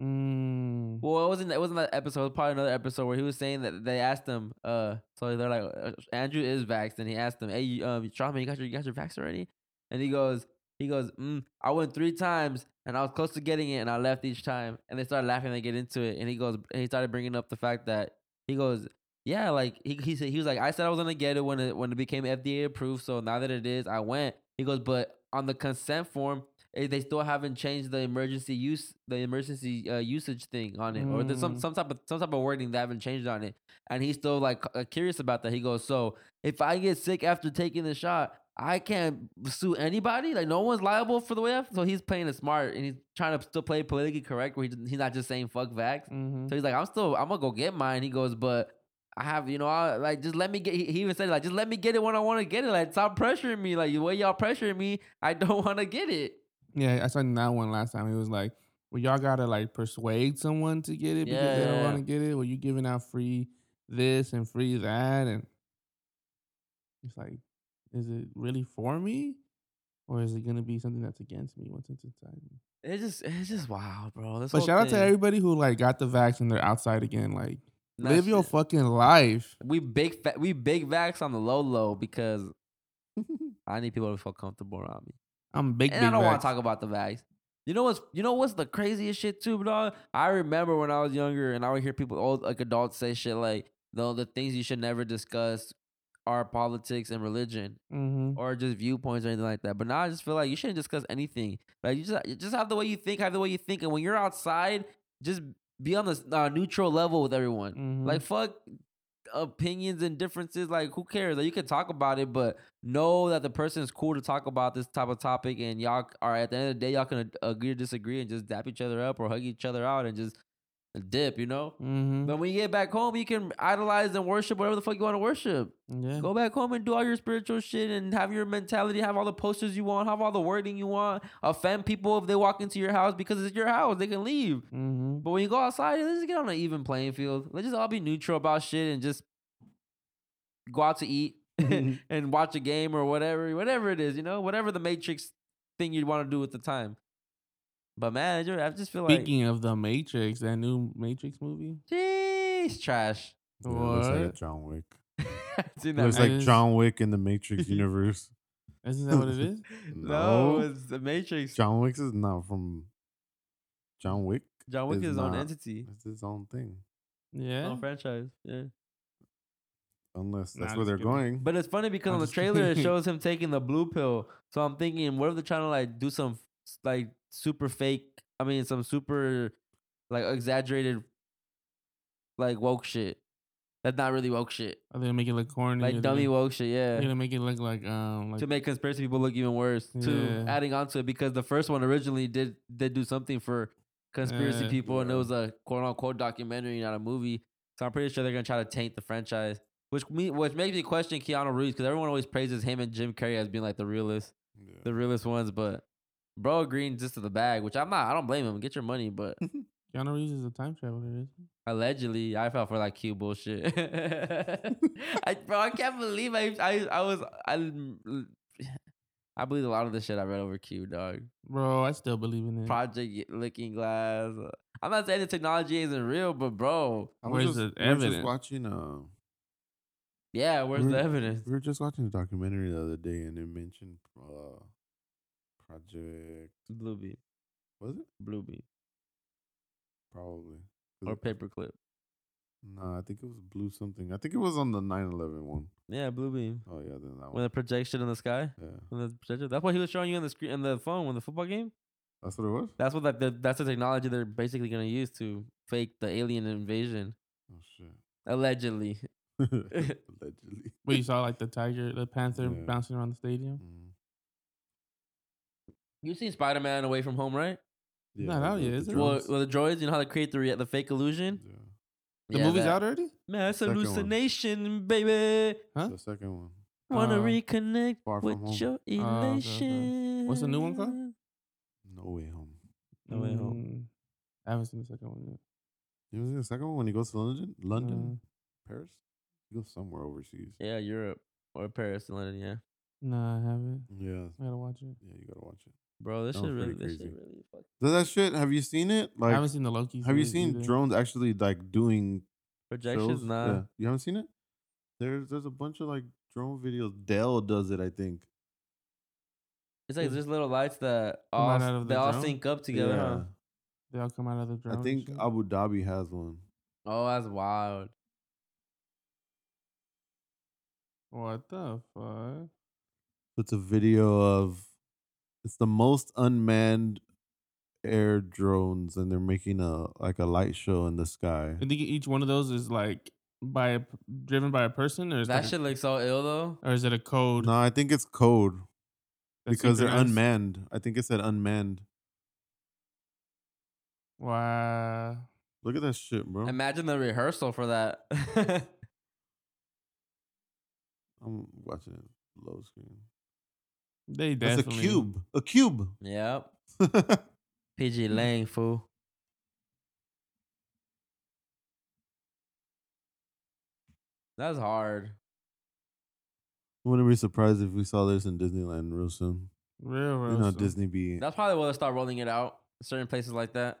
Mm. Well, it wasn't. It wasn't that episode. It was probably another episode where he was saying that they asked him. Uh, so they're like, uh, Andrew is vaxxed, and he asked him, "Hey, you, um, Charlamagne, you got your, you got your vax already?" And he goes, he goes, mm, "I went three times, and I was close to getting it, and I left each time." And they started laughing. They get into it, and he goes, and he started bringing up the fact that he goes, "Yeah, like he he said he was like, I said I was gonna get it when it when it became FDA approved. So now that it is, I went." He goes, "But on the consent form." Eh, They still haven't changed the emergency use, the emergency uh, usage thing on it, or there's some Mm. some type of some type of wording they haven't changed on it, and he's still like uh, curious about that. He goes, "So if I get sick after taking the shot, I can't sue anybody. Like no one's liable for the way I." So he's playing it smart, and he's trying to still play politically correct, where he, he's not just saying "fuck vax." Mm-hmm. So he's like, "I'm still, I'm gonna go get mine." He goes, "But I have, you know, I, like just let me get." He he even said like, "Just let me get it when I want to get it. Like stop pressuring me. Like the way y'all pressuring me, I *laughs* don't want to get it." Yeah, I saw that one last time. It was like, well, y'all gotta like persuade someone to get it because they don't Yeah. want to get it. Well, you giving out free this and free that, and it's like, is it really for me, or is it gonna be something that's against me once it's inside me? It's just, it's just wow, bro. This But shout out to everybody who like got the vax and they're outside again. Like, live your fucking life. We big fa- we big vax on the low low because *laughs* I need people to feel comfortable around me. I'm big. and big I don't want to talk about the vax. You know what's you know what's the craziest shit too, dog? I remember when I was younger and I would hear people old like adults say shit like no the things you should never discuss are politics and religion Mm-hmm. or just viewpoints or anything like that. But now I just feel like you shouldn't discuss anything. Like you just you just have the way you think, have the way you think, and when you're outside, just be on the uh, neutral level with everyone. Mhm. Like fuck opinions and differences. Like who cares? Like you can talk about it, but know that the person is cool to talk about this type of topic, and y'all are at the end of the day, y'all can ag- agree or disagree, and just dap each other up or hug each other out and just dip. You know. Mm-hmm. But when you get back home, you can idolize and worship whatever the fuck you want to worship. Yeah. Go back home and do all your spiritual shit and have your mentality, have all the posters you want, have all the wording you want. Offend people if they walk into your house because it's your house. They can leave. Mm-hmm. But when you go outside, let's just get on an even playing field. Let's just all be neutral about shit and just go out to eat *laughs* *laughs* and watch a game or whatever, whatever it is, you know, whatever the Matrix thing you'd want to do at the time. But man, I just feel like, Speaking of the Matrix, that new Matrix movie. jeez, trash. Yeah, it looks like a What? John Wick. *laughs* Seen that Looks man. like Is- John Wick in the Matrix *laughs* universe. Isn't that what it is? *laughs* no, No. it's the Matrix. John Wick is not from John Wick. John Wick is his own entity, It's his own thing. Yeah. own franchise. Yeah. Unless Nah, that's where they're kidding. going. But it's funny because I'm on the just trailer it shows him taking the blue pill. So I'm thinking, what if they're trying to like do some like super fake? I mean, some super like exaggerated like woke shit. That's not really woke shit. Are they gonna make it look corny? Like Are they dummy woke shit. yeah. They're Yeah. gonna make it look like um like To make conspiracy people look even worse. Too Yeah. adding on to it because the first one originally did did do something for conspiracy Yeah. people and it was a quote unquote documentary, not a movie. So I'm pretty sure they're gonna try to taint the franchise. Which me, which makes me question Keanu Reeves because everyone always praises him and Jim Carrey as being like the realest, Yeah. the realest ones. But bro agreeing just to the bag, which I'm not. I don't blame him. Get your money, but *laughs* Keanu Reeves is a time traveler, isn't he? allegedly, I fell for that Q bullshit. *laughs* I, bro, I can't believe I, I, I was, I, I believe a lot of the shit I read over Q, dog. Bro, I still believe in it. Project Looking Glass. I'm not saying the technology isn't real, but bro, I Where's was the just, we were just evidence? watching uh yeah, where's we the evidence? We were just watching a documentary the other day and it mentioned uh Project Bluebeam, was it? Bluebeam, Probably. or it- Paperclip. Nah, I think it was blue something. I think it was on the 911 one. Yeah, Bluebeam. Oh yeah, then that When one. the projection in the sky, Yeah. when the projector. That's what he was showing you on the screen in the phone when the football game. That's what it was? That's what like the, that's the technology they're basically gonna use to fake the alien invasion, Oh shit. allegedly. *laughs* *laughs* Allegedly. Wait, you saw like the tiger, the panther Yeah. bouncing around the stadium? Mm. You seen Spider Man Away from Home, right? Not out yet, is it? Well, well, the droids, you know how they create the rea- the fake illusion. Yeah. The Yeah, movie's that- out already? Mass Second one. hallucination, baby. Huh? The second one. Wanna Uh, reconnect Far with Home. your Oh, okay, okay. elation. What's the new one called? No way home. No Way Home. Mm, I haven't seen the second one yet. You ever seen the second one when he goes to London? London? Uh, Paris? He goes somewhere overseas. Yeah, Europe or Paris and London. Yeah, no, I haven't. Yeah. I gotta watch it. Yeah, you gotta watch it. Bro, this That shit really, this shit really. Fuck. Does that shit? Have you seen it? I haven't seen the Loki. have you seen either. drones actually like doing Projections, shows? nah. Yeah. You haven't seen it? There's there's a bunch of like drone videos. Dell does it, I think. It's like just little lights that all out out of they the all drone? sync up together. huh? They all come out of the drone. I think? Abu Dhabi has one. Oh, that's wild. What the fuck? It's a video of it's the most unmanned air drones, and they're making a like a light show in the sky. I think each one of those is like by a, p- driven by a person, or is That like, shit looks so ill though. or is it a code? No, I think it's code that's because they're synchronized? unmanned. I think it said unmanned. Wow. Look at that shit, bro. Imagine the rehearsal for that. *laughs* I'm watching it low screen. They That's a cube. A cube. yep. *laughs* PG Lang fool. That's hard. Wouldn't be surprised if we saw this in Disneyland real soon. Real, real. you know, soon. Disney be That's probably where they start rolling it out. Certain places like that.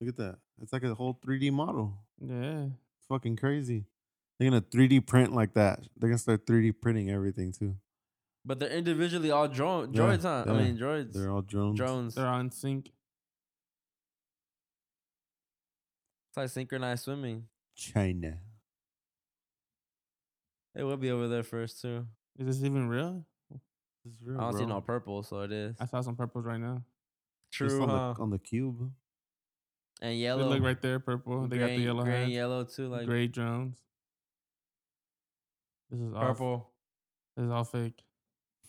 look at that. It's like a whole 3D model. Yeah. It's fucking crazy. They're gonna 3D print like that. They're gonna start 3D printing everything too. But they're individually all drone Yeah, droids, huh? I mean droids. They're all drones. drones. They're on sync. It's like synchronized swimming. China. It will be over there first too. Is this even real? This is real, I don't see no purple, so it is. I saw some purples right now. Just True, on, huh? the, on the cube. and They yellow. look right there, purple. They got the yellow gray and hands. yellow too, like gray drones. This is all. purple. This is all fake.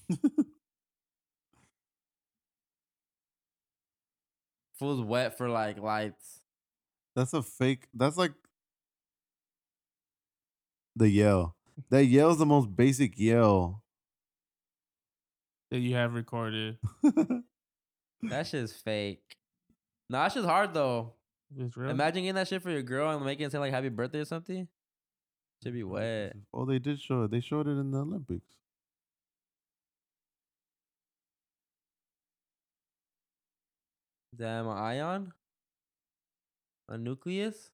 *laughs* Fool's wet for like lights. That's a fake. That's like the yell. That yell is the most basic yell. that you have recorded. *laughs* That shit's fake. No, that shit's hard though. It's real. Imagine getting that shit for your girl and making it say like happy birthday or something. Should be wet. oh, they did show it. They showed it in the Olympics. Damn, an ion? A nucleus?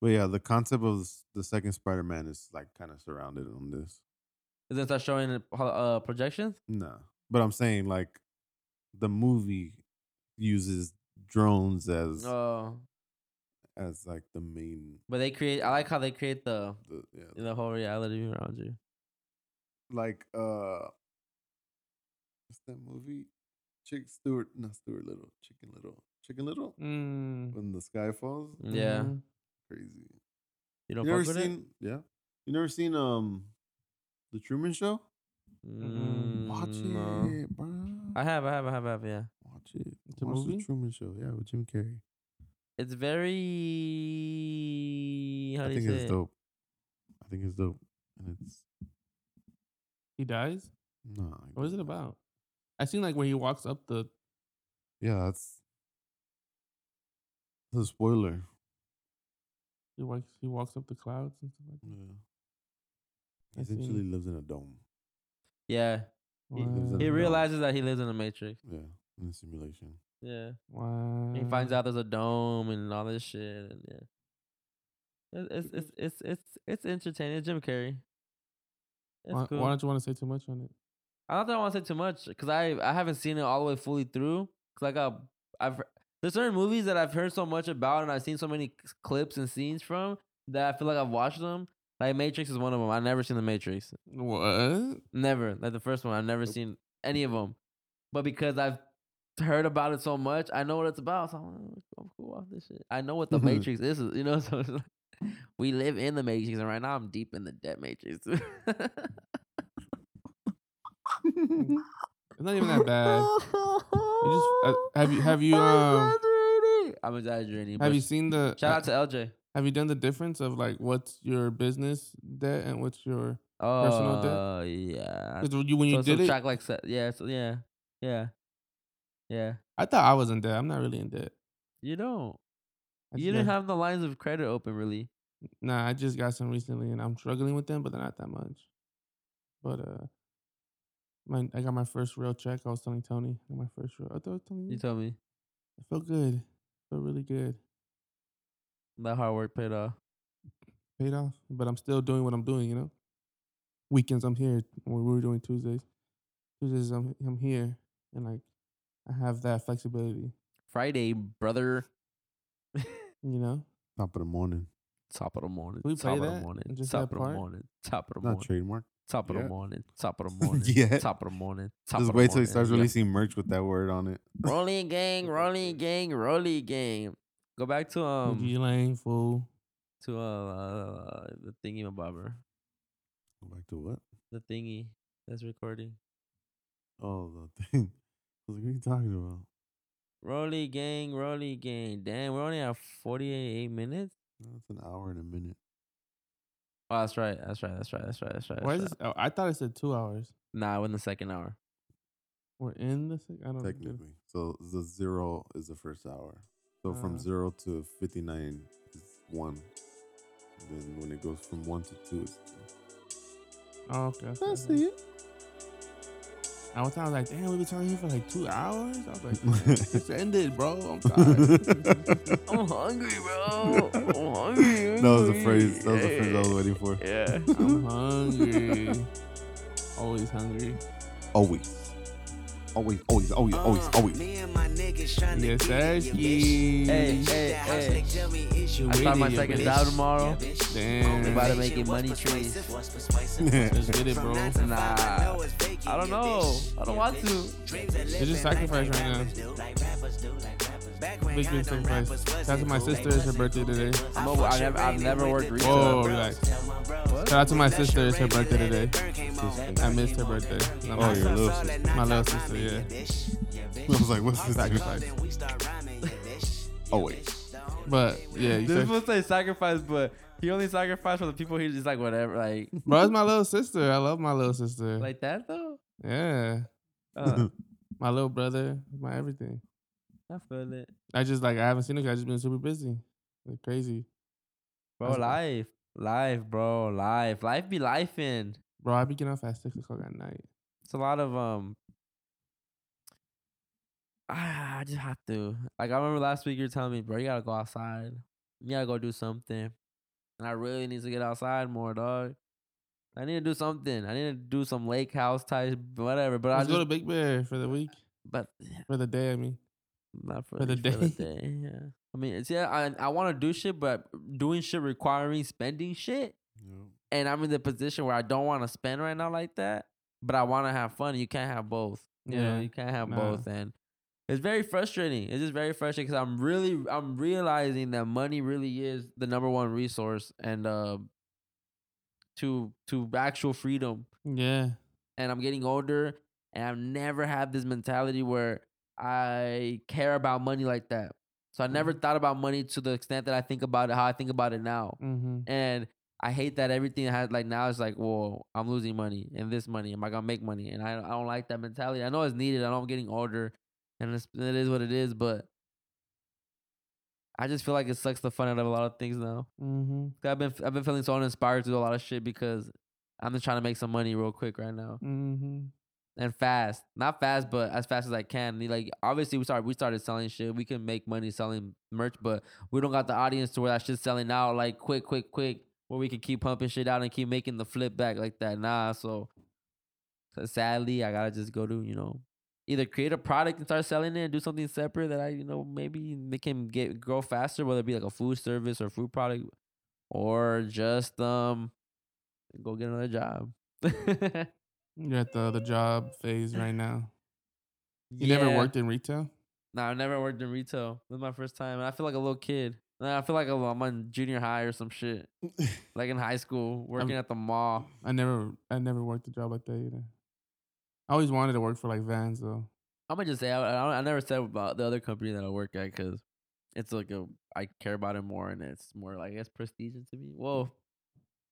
But yeah, the concept of the second Spider-Man is like kind of surrounded on this. Is it start showing uh, projections? No, but I'm saying like the movie uses drones as Oh, as like the main. but they create. I like how they create the The, yeah, the whole reality around you. like uh, what's that movie? Chick Stewart, not Stewart Little, Chicken Little, Chicken Little. Mm. When the sky falls, Yeah, Mhm. crazy. you don't you never seen? Yeah, you never seen um, the Truman Show? Mm, Watch no. it, bro. I have, I have, I have, I have. Yeah, Watch it. It's a Watch movie? the Truman Show. Yeah, with Jim Carrey. it's very. How I do you think say? it's it? dope. I think it's dope, and it's He dies. no. What is it about? I seen like when he walks up the. Yeah, that's that's a spoiler. He walks. He walks up the clouds and stuff like that. Yeah. I He essentially see. lives in a dome. Yeah, he, lives he a dome. realizes that he lives in a matrix. Yeah, in a simulation. Yeah, Wow. he finds out there's a dome and all this shit. And yeah, It- it's it's it's it's it's entertaining. It's Jim Carrey. It's Why, cool. why don't you want to say too much on it? I don't think I want to say too much because I I haven't seen it all the way fully through. Cause I got I've there's certain movies that I've heard so much about and I've seen so many clips and scenes from that I feel like I've watched them. Like Matrix is one of them. I've never seen the Matrix. What? Never. Like the first one, I've never seen any of them. But because I've heard about it so much, I know what it's about. So I'm, I'm cool off this shit. I know what the Matrix is. You know, *laughs* so it's like, we live in the Matrix, and right now I'm deep in the debt Matrix. It's not even that bad. You just uh, *laughs* have you have you I'm um exaggerating. I'm exaggerating. have you seen the shout uh, out to LJ. have you done the difference of like what's your business debt and what's your Personal debt? Uh, yeah. when you when you so did it, subtract like yeah, so yeah, yeah, yeah. I thought I was in debt. I'm not really in debt. You don't. I You just didn't got- have the lines of credit open really. Nah, I just got some recently, and I'm struggling with them, but they're not that much. But uh, my I got my first real check. I was telling Tony, I got my first real. I thought I was telling you. You told me It felt good. felt really good. that hard work paid off. Paid off, but I'm still doing what I'm doing. You know, weekends I'm here. We were doing Tuesdays, Tuesdays I'm I'm here, and like I have that flexibility. Friday, brother. *laughs* You know, Top of the morning. Top of the morning. We top play of that? the morning. Just top that of the morning. Top of the Not morning. trademark. Top of the Yeah. morning. Top of the *laughs* morning. Yeah. Top of the morning. Top Just of the wait till he starts Yep. releasing merch with that word on it. *laughs* Rolling gang, rolling gang, rolling gang. Go back to um G Lane fool. to uh, uh the thingy bobber. Go back to what? The thingy that's recording. Oh, the thing. I was like, what are you talking about? Rolly gang, rolly gang. Damn, we're only at 48 minutes. That's an hour and a minute. Oh, that's right. That's right. That's right. That's right. That's right. Why is this? Oh, I thought it said two hours. Nah, we're in the second hour. We're in the. sec- I don't know. Technically. So the zero is the first hour. So Uh. from zero to 59 is one. Then when it goes from one to two, it's two. Oh, okay. okay, okay. it. I was, I was like, damn, we've been talking here for like two hours. I was like, man, *laughs* it's ended, bro. I'm tired. *laughs* I'm hungry, bro. I'm *laughs* hungry. That was the phrase. That was the phrase I was waiting for. Yeah. I'm hungry. Always hungry. Always. Always, always, always, always, always. Me and my niggas tryna Yes, get sir. in your bitch. Hey, hey, hey. nigga, tell me is you I start my second bitch. job tomorrow. Damn. We about to make it money trees. persuasive? What's persuasive? Let's get it, bro. Nah, I don't know. I don't want to. It's just sacrifice right now. Big, big sacrifice. Shout out to my sister. It's her birthday today. I'm over, I never, I've never worked retail. Whoa, relax. Shout out to my sister. It's her birthday today. I missed her birthday. Oh, your little sister. My little sister, yeah. I was like, what's this Sacrifice. Always. But yeah, you This said, supposed to say sacrifice, but he only sacrificed for the people he's just like whatever, like *laughs* bro, it's my little sister. I love my little sister. like that though. yeah, Uh, *laughs* my little brother, my everything. I feel it, I just like I haven't seen. 'cause I just been super busy, like crazy, bro. That's- Life, life, bro. Life, life be life in. bro. I be getting off at six o'clock at night. It's a lot of um. ah, I just have to. Like I remember last week you were telling me, bro, you gotta go outside. You gotta go do something. And I really need to get outside more, dog. I need to do something. I need to do some lake house type, whatever. But I just, go to Big Bear for the week, but for the day. I mean, not for, For the for the day. day. Yeah. I mean, it's yeah. I I want to do shit, but doing shit requiring spending shit, *laughs* and I'm in the position where I don't want to spend right now like that. But I want to have fun. You can't have both. You know, Yeah. you can't have Nah. both, and it's very frustrating. It's just very frustrating because I'm really I'm realizing that money really is the number one resource and uh to to actual freedom. yeah, And I'm getting older, and I've never had this mentality where I care about money like that. So I never Mhm. thought about money to the extent that I think about it how I think about it now. mm-hmm. And I hate that everything has like now it's like, well, I'm losing money and this money. Am I gonna make money? And I I don't like that mentality. I know it's needed. I know I'm getting older, and it's, it is what it is. But I just feel like it sucks the fun out of a lot of things now. Mm-hmm. I've been I've been feeling so uninspired to do a lot of shit because I'm just trying to make some money real quick right now Mm-hmm. And fast. Not fast, but as fast as I can. Like obviously we started we started selling shit. We can make money selling merch, but we don't got the audience to where that shit's selling out like quick, quick, quick, where we can keep pumping shit out and keep making the flip back like that. Nah, so, so sadly I gotta just go to, you know, either create a product and start selling it and do something separate that I, you know, maybe they can get grow faster, whether it be like a food service or food product, or just um go get another job. *laughs* You're at the the job phase right now. You never worked in retail? No, I never worked in retail. This is my first time, and I feel like a little kid. I feel like I'm on junior high or some shit, *laughs* like in high school, working at the mall. I never I never worked a job like that either. I always wanted to work for like Vans though. I'm gonna just say I, I, I never said about the other company that I work at because it's like a I care about it more, and it's more like it's prestige to me. Mm. Whoa,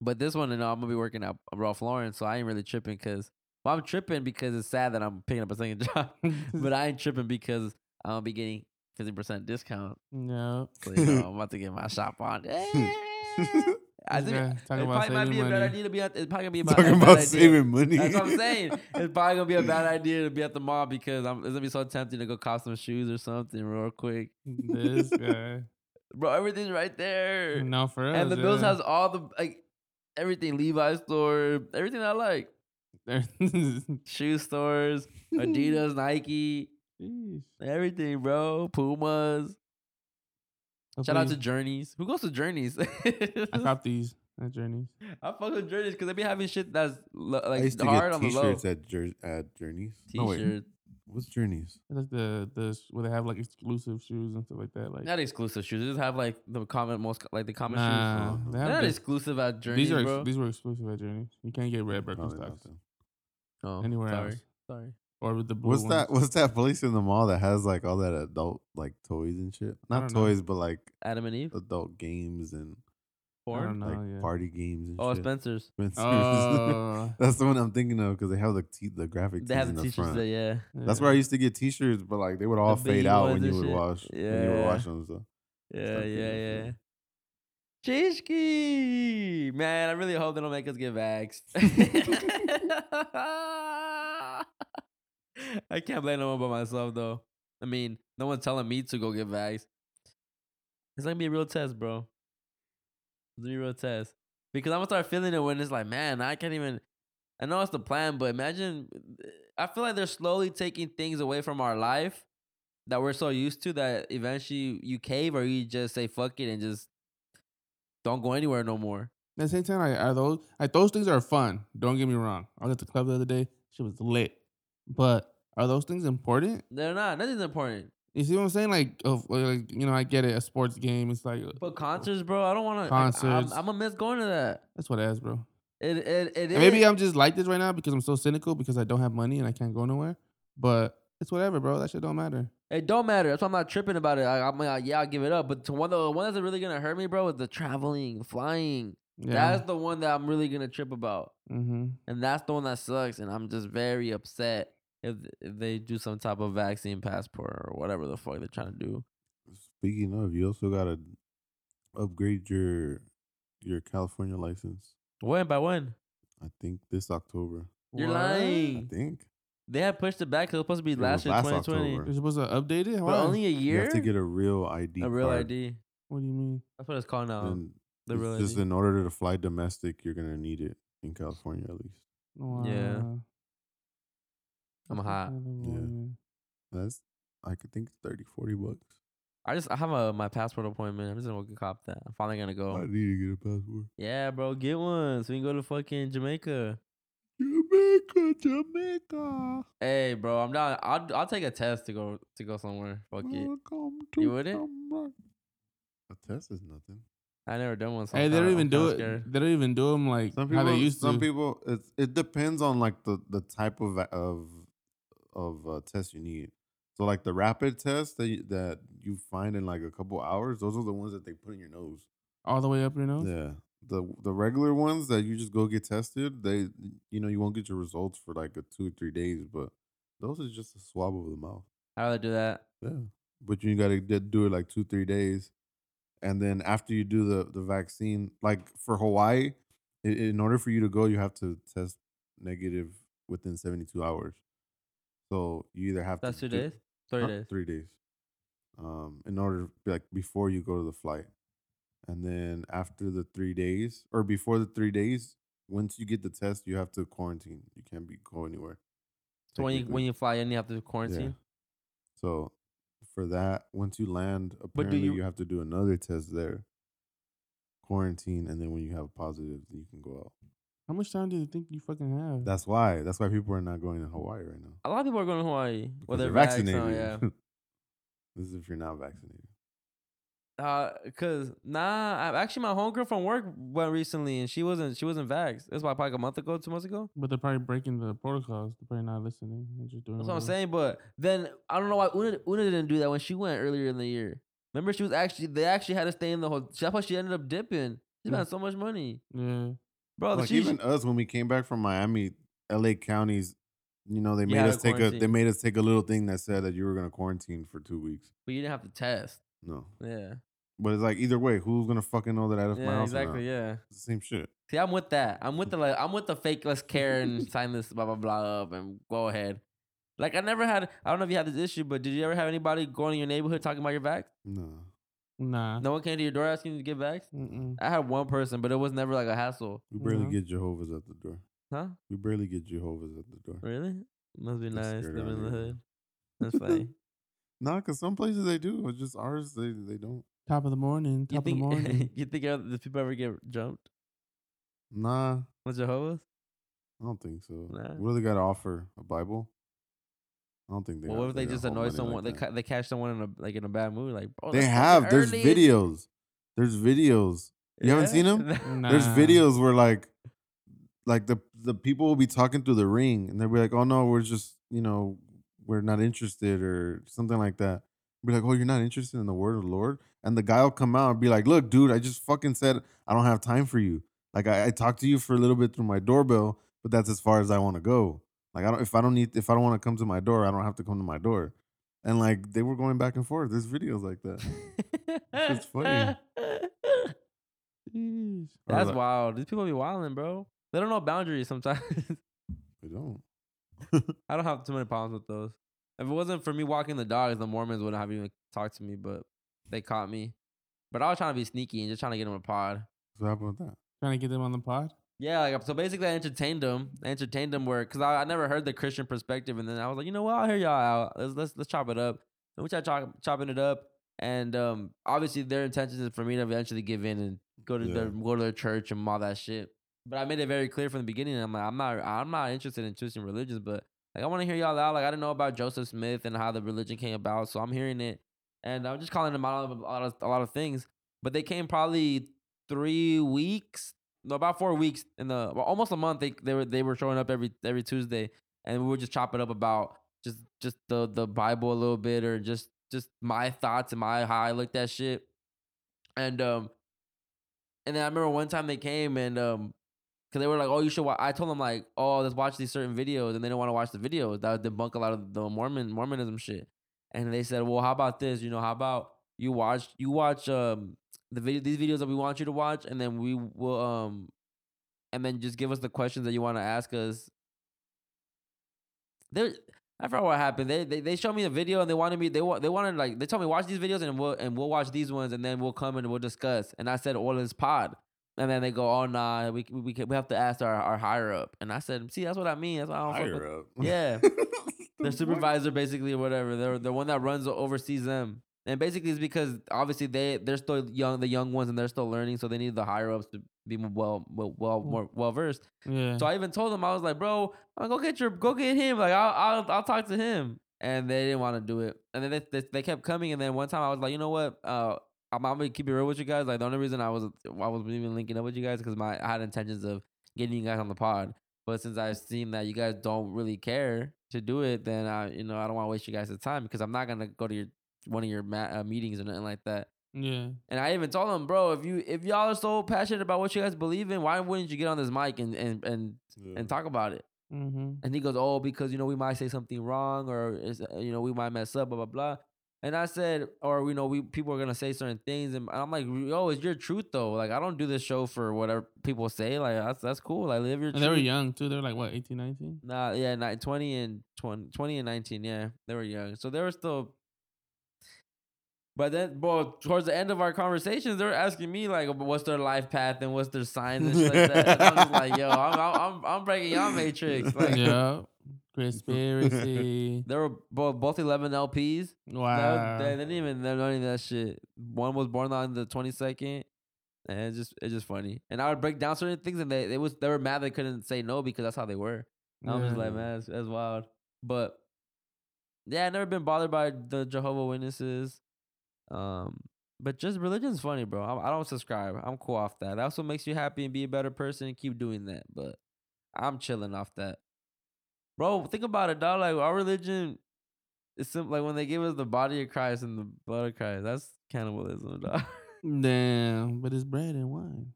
But this one, you know, I'm gonna be working at Ralph Lauren, so I ain't really tripping because well, I'm tripping because it's sad that I'm picking up a second *laughs* job, but *laughs* I ain't tripping because I'm gonna be getting fifty percent discount. no. So you know, *laughs* I'm about to get my shop on. Eh. I think Yeah, it talking it about probably might be a bad idea to be at. It's probably gonna be a bad, Talking bad about idea. saving money. That's what I'm saying. It's probably gonna be a bad idea to be at the mall because I'm, it's gonna be so tempting to go cop some shoes or something real quick. This guy. Bro, everything's right there. No, for real. and the Bills has all the like everything Levi's store, everything I like. *laughs* Shoe stores, *laughs* Adidas, Nike, Sheesh. everything, bro. Pumas. Shout out to Journeys. Who goes to Journeys? I cop *laughs* these at Journeys. I fuck with Journeys because they be having shit that's lo- I like used to hard get on the low. T-shirts at Jour- at Journeys. No, wait, T-shirt, what's Journeys? It's like the the where they have like exclusive shoes and stuff like that. Like not exclusive shoes. They just have like the common most like the common Nah, shoes. they They're not the- exclusive at Journeys, these are bro. these were exclusive at Journeys. You can't get red Probably Birkenstocks not oh, anywhere sorry. else. Sorry. or with the blue What's ones. that? What's that place in the mall that has like all that adult like toys and shit? Not don't know. toys, but like Adam and Eve. adult games and I Porn. don't know. like yeah. party games and Oh, shit. Spencer's. Spencer's. Oh, *laughs* That's the one I'm thinking of because they have the t- the graphic. They have the t-shirts that yeah. That's where I used to get T-shirts, but like they would all The fade out when you would shit. wash. When you would Yeah. wash them. So Yeah, yeah, yeah. Chishki! Man, I really hope they don't make us get vaxxed. *laughs* I can't blame no one but myself, though. I mean, no one's telling me to go get vaxxed. It's gonna be a real test, bro. It's gonna a real test. Because I'm gonna start feeling it when it's like, man, I can't even. I know it's the plan, but imagine. I feel like they're slowly taking things away from our life that we're so used to that eventually you cave or you just say fuck it and just don't go anywhere no more. At the same time, like, are those like those things are fun? Don't get me wrong. I was at the club the other day. She was lit, but are those things important? They're not. Nothing's important. You see what I'm saying? Like, of like you know, I get it. A sports game, it's like But concerts, bro, I don't want to. Concerts. I'm, I'm gonna miss going to that. that's what it is, bro. It it it maybe I'm just like this right now because I'm so cynical because I don't have money and I can't go nowhere. But it's whatever, bro. That shit don't matter. It don't matter. That's why I'm not tripping about it. I, I'm like, yeah, I'll give it up. But to one the one that's really gonna hurt me, bro, is the traveling, flying. Yeah. That's the one that I'm really gonna trip about, mm-hmm. and that's the one that sucks. And I'm just very upset if if they do some type of vaccine passport or whatever the fuck they're trying to do. speaking of, you also gotta upgrade your your California license. When by when? I think this October. You're What? I think They had pushed it back because it was supposed to be It last year, last 2020. October. You're supposed to update it. But Why? only a year. you have to get a real ID. a real card. ID. what do you mean? That's what it's called now. And the it's real just ID. in order to fly domestic, you're gonna need it in California at least. Yeah. Wow. I'm That's hot. California. That's I could think 30, 40 bucks. I just I have a my passport appointment. I'm just gonna go cop that. I'm finally gonna go. I need to get a passport. Yeah, bro, get one so we can go to fucking Jamaica. Jamaica, Jamaica. Hey, bro, I'm not. I'll I'll take a test to go to go somewhere. Fuck it. Welcome You to wouldn't? Jamaica. A test is nothing. I never done one. So Hey, they don't even I'm do it. scared. They don't even do them like Some how people, they used some to. people, it's it depends on like the the type of of of uh, test you need. So like the rapid test that you, that you find in like a couple hours, those are the ones that they put in your nose. all the way up your nose. Yeah. The the regular ones that you just go get tested, they you know you won't get your results for like a two or three days, but those is just a swab of the mouth. How do they do that. Yeah. But you gotta do it like two three days, and then after you do the the vaccine, like for Hawaii, in order for you to go, you have to test negative within seventy two hours. So you either have That's to two do- days. Huh? days. Three days. Um, in order like before you go to the flight, and then after the three days or before the three days, once you get the test, you have to quarantine. You can't be go anywhere. So when you when you fly in, you have to quarantine. Yeah. So for that, once you land, apparently you- you, have to do another test there. Quarantine, and then when you have a positive, then you can go out. How much time do you think you fucking have? That's why. That's why people are not going to Hawaii right now. A lot of people are going to Hawaii. Well, because they're they're vaccinated. vaccinated. yeah. *laughs* this is if you're not vaccinated. Uh, cause nah, I, actually my homegirl from work went recently and she wasn't she wasn't vaxxed. That's why like a month ago, two months ago. but they're probably breaking the protocols. They're probably not listening. They're just doing. That's what I'm saying. But then I don't know why Una, Una didn't do that when she went earlier in the year. Remember, she was actually they actually had to stay in the whole. That's why she ended up dipping. She Yeah. spent so much money. Yeah. Bro. like even us when we came back from Miami, LA counties, you know, they made us take a they made us take a little thing that said that you were gonna quarantine for two weeks. but you didn't have to test. No, Yeah, but it's like either way, who's gonna fucking know that I left my yeah, house? or exactly. Yeah. It's the same shit. See, I'm with that. I'm with *laughs* the like. I'm with the fake. Let's care and sign this blah blah blah up and go ahead. Like I never had. I don't know if you had this issue, but did you ever have anybody going in your neighborhood talking about your vax? No, Nah. No one came to your door asking you to get vax. Mm-mm. I had one person, but it was never like a hassle. we barely No. get Jehovah's at the door. Huh? We barely get Jehovah's at the door. Really? Must be They're nice living in the hood. That's funny. *laughs* Nah, cause some places they do. It's just ours. They they don't. Top of the morning. you. Top of the think morning. *laughs* you think the people ever get jumped Nah, with Jehovah's? I don't think so. Nah. What do they got to offer? A Bible? I don't think they. Well, what if they just annoy someone? like they ca- they catch someone in a like in a bad mood. Like bro, They have. There's early. videos. There's videos. You haven't seen 'em? *laughs* There's Nah. videos where like, like the the people will be talking through the ring, and they'll be like, "Oh no, we're just you know, we're not interested," or something like that. Be like, "Oh, you're not interested in the word of the Lord," and the guy will come out and be like, "Look, dude, I just fucking said I don't have time for you. Like, I, I talked to you for a little bit through my doorbell, but that's as far as I want to go. Like, I don't if I don't need if I don't want to come to my door, I don't have to come to my door." And like they were going back and forth. There's videos like that. It's funny. Jeez. That's like- wild. These people be wilding, bro. They don't know boundaries sometimes. *laughs* They don't. I don't have too many problems with those. If it wasn't for me walking the dogs, the Mormons wouldn't have even talked to me, but they caught me. But I was trying to be sneaky and just trying to get them a pod. What happened with that? Trying to get them on the pod. Yeah, like so basically I entertained them. I entertained them where because I, I never heard the Christian perspective, and then I was like, you know what, I'll hear y'all out. Let's let's let's chop it up. And we tried chop, chopping it up, and um, obviously their intention is for me to eventually give in and go to Yeah. their go to their church and all that shit. But I made it very clear from the beginning. I'm like, I'm not I'm not interested in twisting religions, but like I want to hear y'all out. Like I didn't know about Joseph Smith and how the religion came about, so I'm hearing it, and I'm just calling them out on a lot of a lot of things. But they came probably three weeks, no, about four weeks in the well, almost a month. They they were they were showing up every every Tuesday, and we were just chopping up about just just the the Bible a little bit or just just my thoughts and my how I looked at shit, and um, and then I remember one time they came and um. Cause they were like, oh, you should. Wa-. I told them like, oh, let's watch these certain videos, and they didn't want to watch the videos. That would debunk a lot of the Mormon Mormonism shit. And they said, well, how about this? You know, how about you watch you watch um the video these videos that we want you to watch, and then we will um, and then just give us the questions that you want to ask us. There, I forgot what happened. They, they they showed me a video and they wanted me they they wanted like they told me watch these videos and we'll and we'll watch these ones and then we'll come and we'll discuss. And I said, "All this pod." And then they go, "Oh nah, we we we, have to ask our, our higher up." And I said, "See, that's what I mean. That's why I don't Higher up. Yeah. *laughs* The their supervisor basically or whatever. They're the one that runs oversees them. And basically it's because obviously they they're still young, the young ones, and they're still learning, so they need the higher ups to be well well well more well versed. Yeah. So I even told them I was like, bro, uh, go get your go get him. Like I'll I'll, I'll talk to him. And they didn't want to do it. And then they, they they kept coming. And then one time I was like, you know what? Uh, I'm, I'm gonna keep it real with you guys. Like the only reason I was I was even linking up with you guys because my I had intentions of getting you guys on the pod. But since I've seen that you guys don't really care to do it, then I you know I don't want to waste you guys' time because I'm not gonna go to your one of your ma- uh, meetings or nothing like that. yeah. And I even told them, bro, if you if y'all are so passionate about what you guys believe in, why wouldn't you get on this mic and and and, Yeah. and talk about it? Mm-hmm. And he goes, oh, because you know we might say something wrong or is uh, you know we might mess up, blah blah blah. And I said, or you know, we people are gonna say certain things, and I'm like, yo, it's your truth though. Like I don't do this show for whatever people say. Like that's that's cool. Like live your And truth. they were young too. They were like what, 18, 19? Nah, yeah, 20 and 20, 20 and 19. Yeah, they were young. So they were still. But then, bro, towards the end of our conversations, they were asking me like, "What's their life path and what's their signs and shit like that?" And I'm just like, "Yo, *laughs* I'm I'm I'm, I'm breaking y'all matrix." *laughs* Like, yeah. Conspiracy. *laughs* they were both both 11 LPs. wow. They, they didn't even know any of that shit. One was born on the 22nd. And it's just it's just funny. And I would break down certain things and they they was they were mad they couldn't say no because that's how they were. And I'm just like, man, that's, that's wild. But yeah, I never been bothered by the Jehovah Witnesses. Um, but just religion's funny, bro. I, I don't subscribe. I'm cool off that. That's what makes you happy and be a better person. And keep doing that. But I'm chilling off that, bro. Think about it, dog. Like our religion is simple. Like when they give us the body of Christ and the blood of Christ, that's cannibalism, *laughs* dog. Damn, but it's bread and wine.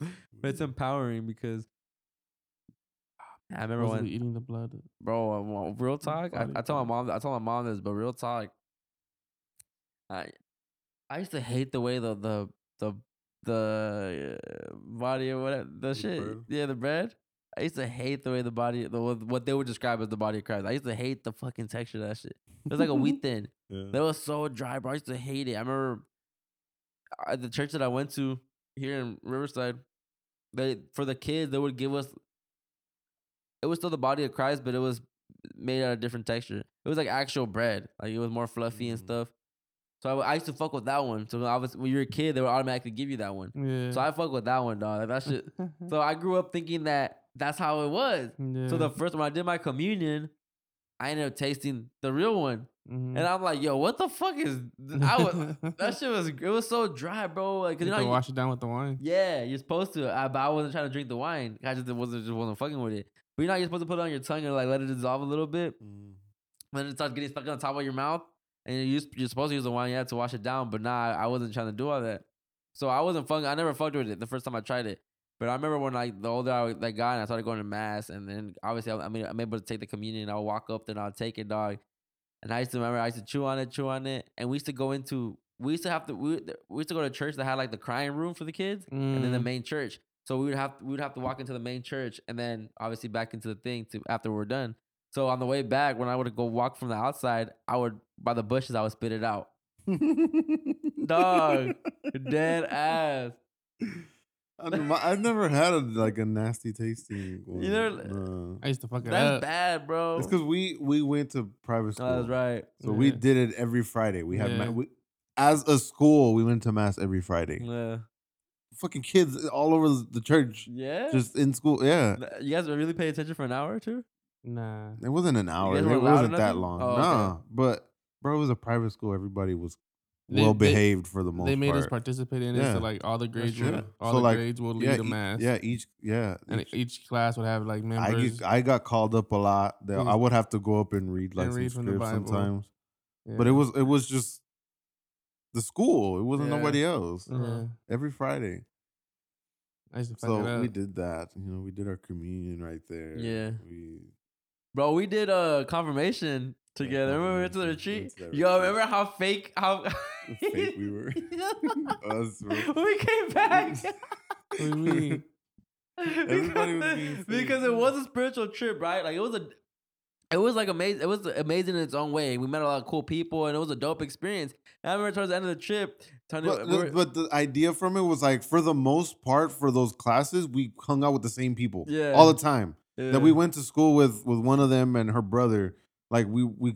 but it's empowering because I remember when eating the blood. bro, uh, real talk. I, I told my mom. I told my mom this, but real talk. I I used to hate the way the the the the uh, body or whatever the, shit. bread? Yeah, the bread. I used to hate the way the body, the what they would describe as the body of Christ. I used to hate the fucking texture of that shit. It was like a *laughs* wheat thin. Yeah. That was so dry, bro. I used to hate it. I remember at the church that I went to here in Riverside. They for the kids they would give us. It was still the body of Christ, but it was made out of different texture. It was like actual bread, like it was more fluffy and Mhm. stuff. So I, I used to fuck with that one. So when I was when you were a kid, they would automatically give you that one. Yeah. So I fuck with that one, dog. Like that shit. *laughs* so I grew up thinking that that's how it was. yeah. So the first when I did my communion, I ended up tasting the real one. Mhm. And I'm like, yo, what the fuck is th- I was that shit was it was so dry, bro. Like, 'cause you you know, to how you- wash it down with the wine. yeah, you're supposed to. I, but I wasn't trying to drink the wine. I just wasn't just wasn't fucking with it. But you know, how you're supposed to put it on your tongue and like let it dissolve a little bit. Mm. Then it starts getting stuck on the top of your mouth, and you use, you're supposed to use the wine, yeah, to wash it down. But nah, I wasn't trying to do all that. So I wasn't fucking. I never fucked with it the first time I tried it. But I remember when like the older I like got, and I started going to mass, and then obviously I, I mean I'm able to take the communion. I'll walk up, then I'll take it, dog. And I used to remember I used to chew on it, chew on it, and we used to go into. We used to have to. We, we used to go to church that had like the crying room for the kids, and then the Mm. main church. So we would have we would have to walk into the main church, and then obviously back into the thing to after we're done. So on the way back, when I would go walk from the outside, I would by the bushes, I would spit it out. Dog, dead ass. I don't know, my- I've never had a, like a nasty tasting one. You never- no. I used to fuck it That's up. bad, bro. It's because we we went to private school. That's right. So we did it every Friday. We had Yeah. ma- we, as a school, we went to mass every Friday. Yeah. Fucking kids all over the church, Yeah. just in school. Yeah, you guys really pay attention for an hour or two? Nah. it wasn't an hour. It wasn't that long. Oh, okay. no, but bro, it was a private school. Everybody was They- well they- behaved for the most They made part. us participate in it, Yeah. so like all the grades, would, all So, the like, grades will lead yeah, a e- mass. yeah, each yeah, and each- each class would have like I members. get, I got called up a lot. They- I would have to go up and read like And read sometimes. yeah. But it was it was just the school. It wasn't nobody else. Yeah. Every Friday. I used to So we did that. You know, we did our communion right there. Yeah. We Bro, we did a confirmation together. Remember we went to the retreat? Yo, remember how fake how *laughs* fake we were. *laughs* *laughs* Us, we came back. What do you mean? Everybody was being because it was a spiritual trip, right? Like it was a it was like amazing. It was amazing in its own way. We met a lot of cool people, and it was a dope experience. And I remember towards the end of the trip, Tony, But, we were- but the idea from it was like for the most part for those classes we hung out with the same people Yeah. all the time that we went to school with with one of them and her brother like we we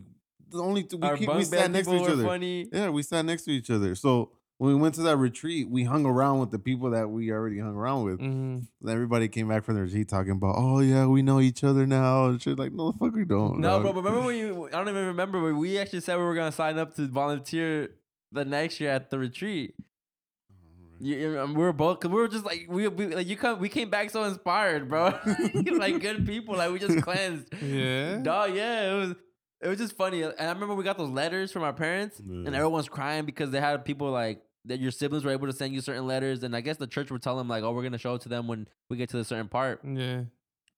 the only two, we, keep, we sat next to each other funny. yeah we sat next to each other so when we went to that retreat we hung around with the people that we already hung around with hmm And everybody came back from the retreat talking about oh yeah we know each other now and shit like no the fuck we don't No, dog." bro, but remember when you? I don't even remember, but we actually said we were gonna sign up to volunteer the next year at the retreat. You, you- um, we were both, cause we were just like we, we like you come, we came back so inspired, bro. *laughs* like good people, like we just *laughs* cleansed. Yeah. Dog, yeah, it was it was just funny. And I remember we got those letters from our parents, and Yeah. everyone's crying because they had people like that. Your siblings were able to send you certain letters, and I guess the church would tell them like, "Oh, we're gonna show it to them when we get to the certain part." Yeah.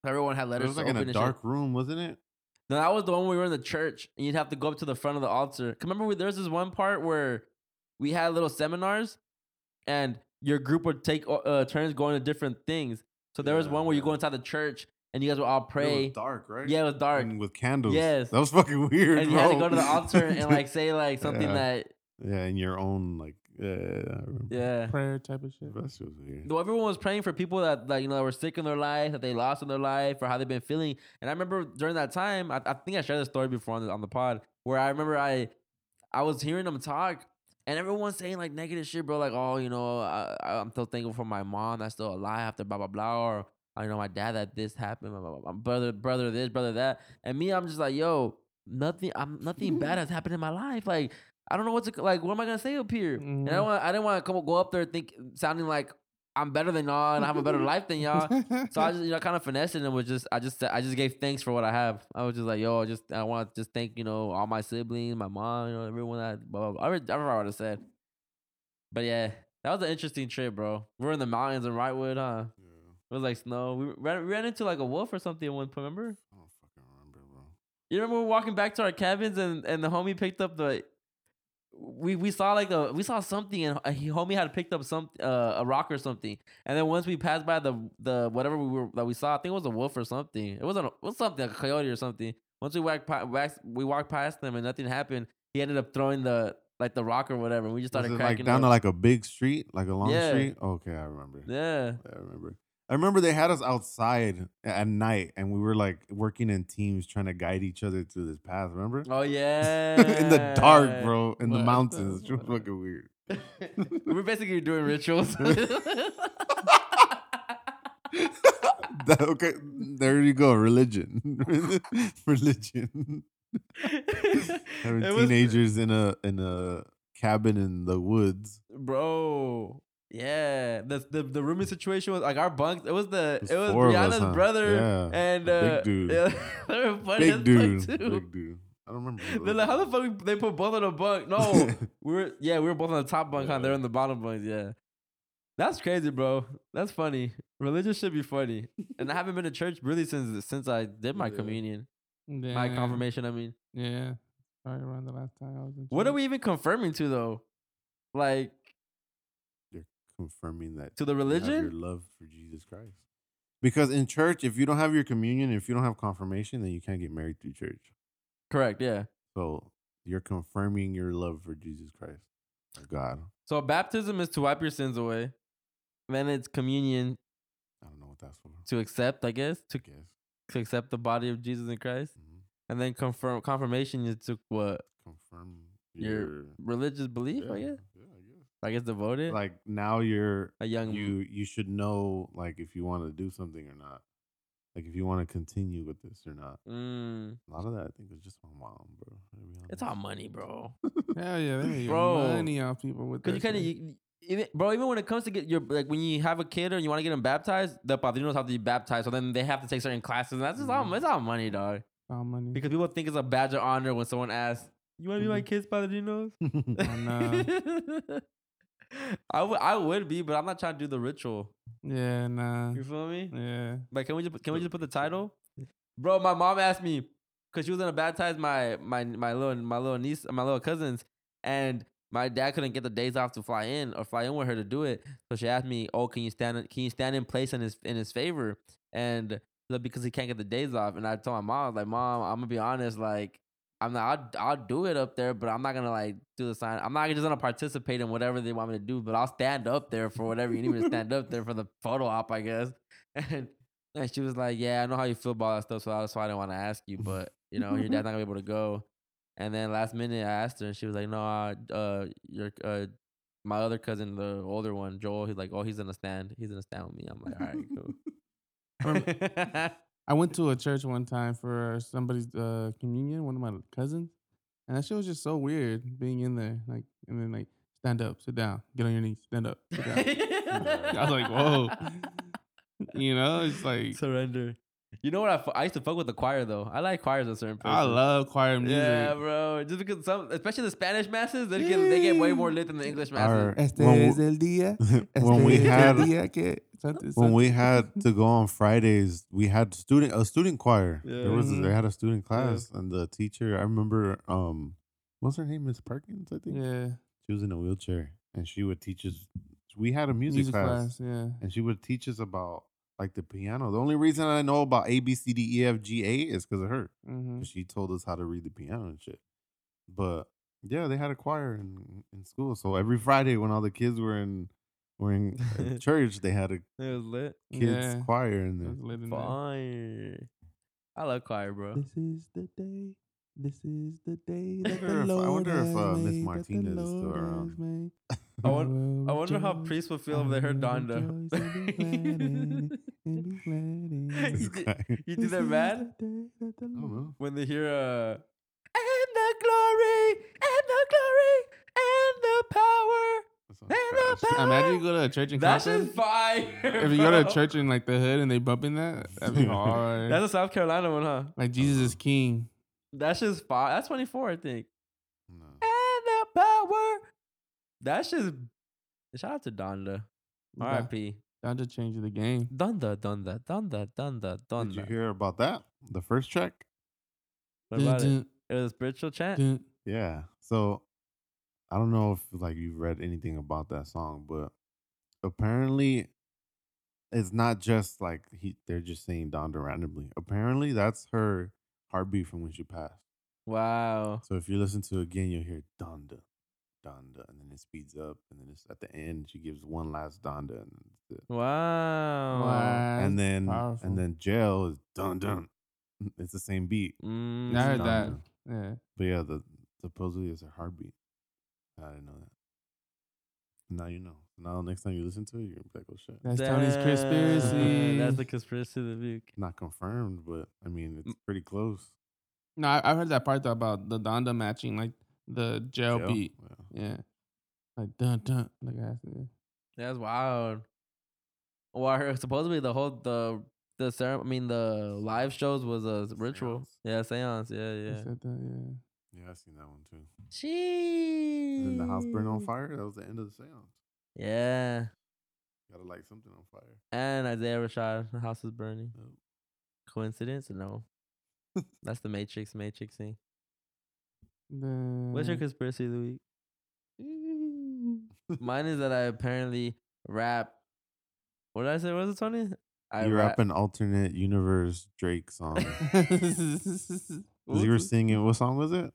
Everyone had letters. it letters. was to like in a and shit. dark room wasn't it No, that was the one where we were in the church, and you'd have to go up to the front of the altar. 'Cause Remember, we, there was this one part where we had little seminars, and your group would take uh, turns going to different things. So there was one where you go inside the church, and you guys would all it pray. was dark right Yeah, it was dark, and with candles Yes. that was fucking *laughs* weird and you had to go to the altar and like *laughs* say like something Yeah. that Yeah, in your own like yeah, yeah, I remember. yeah. Prayer type of shit. That shit was weird. Though everyone was praying for people that like you know that were sick in their life, that they lost in their life, or how they've been feeling. And I remember during that time, I, I think I shared this story before on the, on the pod, where I remember I I was hearing them talk, and everyone's saying like negative shit, bro. Like, oh, you know, I, I'm still thankful for my mom that's still alive after blah blah blah, or I you know my dad that this happened, blah, blah, blah, brother brother this brother that, and me, I'm just like, yo, nothing, I'm nothing bad has happened in my life, like. I don't know what to like. What am I gonna say up here? And I Mhm. don't want. I didn't want to come go up there think sounding like I'm better than y'all and I have a better life than y'all. *laughs* So I just you know kind of finessed it and was just I just I just gave thanks for what I have. I was just like yo, I just I want to just thank you know all my siblings, my mom, you know everyone that blah blah. blah. I, re- I remember what I said, but yeah, That was an interesting trip, bro. We're in the mountains in Wrightwood, huh? Yeah. It was like snow. We ran, ran into like a wolf or something at one point. Remember? I don't fucking remember, bro. You remember we were walking back to our cabins and, and the homie picked up the. We we saw like a we saw something and uh, he homie had picked up some uh, a rock or something and then once we passed by the the whatever we were that we saw I think it was a wolf or something it wasn't it was something like a coyote or something once we walked pa- wax- we walked past them and nothing happened he ended up throwing the like the rock or whatever and we just started it like down up. to like a big street, like a long Yeah. street? Okay, I remember. yeah I remember. I remember they had us outside at night, and we were like working in teams trying to guide each other through this path. Remember? oh yeah *laughs* in the dark, bro, in the mountains. the It's *laughs* fucking weird. *laughs* we're basically doing rituals That- okay, there you go. Religion, religion. Having It was- teenagers in a in a cabin in the woods. bro. Yeah, the the the rooming situation was like our bunks. It was the It was it was four us, Brianna's huh? brother Yeah, and uh, big dude. Yeah, *laughs* they were funny Big as dude, too. big dude. I don't remember. They're like, how the fuck we, they put both on the bunk? No, *laughs* we were yeah, we were both on the top bunk. Huh? They're Yeah. on the bottom bunks. Yeah, that's crazy, bro. That's funny. Religion should be funny, and I haven't been to church really since since I did my Yeah. communion, Yeah. my confirmation. I mean, Yeah. Probably around the last time I was in what are we even confirming to though? Like confirming that to the you have your love for Jesus Christ. Because in church, if you don't have your communion, if you don't have confirmation, then you can't get married through church. Correct. Yeah. So you're confirming your love for Jesus Christ, God. So baptism is to wipe your sins away. Then it's communion I don't know what that's for. to accept, I guess, to, guess. to accept the body of Jesus in Christ. Mhm. And then confirm confirmation is to what Confirm Your your religious belief, yeah, I guess. Yeah, I guess. I guess devoted. Like now you're a young you you should know like if you want to do something or not. Like if you want to continue with this or not. Mm, A lot of that I think is just my mom, bro. to be it's all money, bro. *laughs* Hell yeah, they make Bro. money off people with Cause that you kind of, even bro, even when it comes to get your like when you have a kid or you want to get them baptized, the padrinos have to be baptized, so then they have to take certain classes. And that's just all, Mhm. it's all money, dog. all money. Because people think it's a badge of honor when someone asks, "You want to be my kid's padrinos?" *laughs* I know. *laughs* I would, I would be, but I'm not trying to do the ritual. Yeah, nah. You feel me? Yeah. Like, can we just can we just put the title, bro? My mom asked me because she was gonna baptize my my my little my little niece my little cousins, and my dad couldn't get the days off to fly in or fly in with her to do it. So she asked me, "Oh, can you stand can you stand in place in his in his favor?" And because he can't get the days off, and I told my mom, I was like, "Mom, I'm gonna be honest, like." I'm not. I'll, I'll do it up there, but I'm not gonna like do the sign. I'm not just gonna participate in whatever they want me to do, but I'll stand up there for whatever you need me to stand up there for the *laughs* photo op, I guess. *laughs* And and she was like, "Yeah, I know how you feel about that stuff, so that's why I didn't want to ask you, but you know, your dad's not gonna be able to *laughs* go." And then last minute, I asked her, and she was like, "No, uh, uh your uh, my other cousin, the older one, Joel, he's like, oh, he's gonna stand. He's gonna stand with me." I'm like, "All right, cool." I went to a church one time for somebody's uh, communion, one of my cousins, and that shit was just so weird being in there. Like, and then like, stand up, sit down, get on your knees, stand up, sit down. I was like, whoa. *laughs* You know, it's like surrender. You know what? I, fu- I used to fuck with the choir though. I like choirs at certain places. I love choir music. Yeah, bro. Just because some, especially the Spanish masses, they get they get way more lit than the English masses. Our- Este when, es el día. *laughs* when we este es el had día que something- when we had to go on Fridays, we had student a student choir. There was Yeah. they had a student Yeah. class, and the teacher I remember um, what's her name? Miss Perkins, I think. yeah, She was in a wheelchair, and she would teach us. We had a music, music class, class. Yeah, and she would teach us about like the piano. The only reason I know about A B C D E F G A is because of her. hmm She told us how to read the piano and shit. But yeah, they had a choir in in school. So every Friday when all the kids were in were in uh, *laughs* church, they had a It was lit. kids yeah. choir in It there. was lit in there. Fire. I love choir, bro. This is the day. This is the day I that the wonder if- I Lord wonder if, has uh, Miss made, Martinez is still around. *laughs* has made. I won- will I wonder how rejoice, priests would feel if they heard will Donda. rejoice and *laughs* be glad in it, and be glad in it. You This think- you think they're mad that the I don't Lord- know. when they hear uh and the glory and the glory and the power That sounds and the power. Imagine you go to a church in That's just fire. If you go to a church in like the hood and they bumping that, that'd be *laughs* hard. That's a South Carolina one, huh? like Jesus is King. That's just fire. That's 24, I think. No. And the power. That's just Shout out to Donda. Da- R.I.P. Donda changed the game. Donda, Donda, Donda, Donda, Donda. Did you hear about that? The first track? What about it? It was a spiritual chant. Yeah. So I don't know if like you've read anything about that song, but apparently it's not just like he they're just saying Donda randomly. Apparently that's her heartbeat from when she passed. Wow. So if you listen to it again, you'll hear Donda, Donda, and then it speeds up, and then it's at the end she gives one last Donda, and it's the- Wow. Wow, and then powerful. and then Jail is dun dun. *laughs* It's the same beat, Mm, I heard that. Yeah. but yeah, the supposedly it's a heartbeat. I didn't know that. Now you know. Now next time you listen to it, you're gonna be like, oh shit. That's Tony's Damn, conspiracy. That's the *laughs* conspiracy of the week. Not confirmed, but I mean it's pretty close. No, I, I heard that part though about the Donda matching like the jail, Jail? beat. Yeah. Yeah. Like dun dun. Like I said. That's wild. Well, I heard supposedly the whole the the ceremony, I mean the live shows was a ritual. Seance. Yeah, seance. Yeah, yeah. said that, yeah. Yeah, I seen that one too. She. And the house burned on fire. That was the end of the seance. Yeah. Gotta light something on fire. And Isaiah Rashad, the house is burning. Yep. Coincidence? No. *laughs* That's the Matrix, Matrix thing. The, What's your conspiracy of the week? *laughs* Mine is that I apparently rap. What did I say? What was it, Tony? I you rap. rap an alternate universe Drake song. *laughs* You were singing what song was it?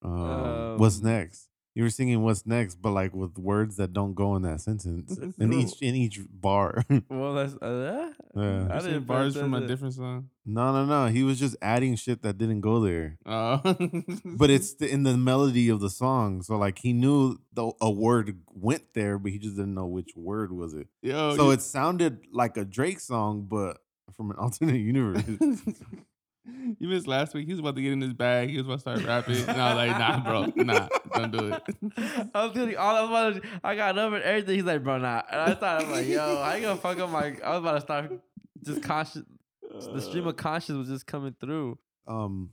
Um, what's Um, next? You were singing what's next, but like with words that don't go in that sentence in each in each bar. *laughs* Well, that's uh, Yeah. I I said didn't bars from a attention. different song. no, no, no. He was just adding shit that didn't go there. Oh. *laughs* But it's the, in the melody of the song. So like he knew the, a word went there, but he just didn't know which word was it. Yo, so you- it sounded like a Drake song, but from an *laughs* alternate universe. *laughs* you missed last week. He was about to get in his bag. He was about to start rapping. And I was like, nah, bro. Nah, don't do it. *laughs* I was getting all I was about to, I got up and everything. He's like, bro, nah. And I thought I was like, yo, how you gonna fuck up my? I was about to start just conscious. The stream of conscious was just coming through. um,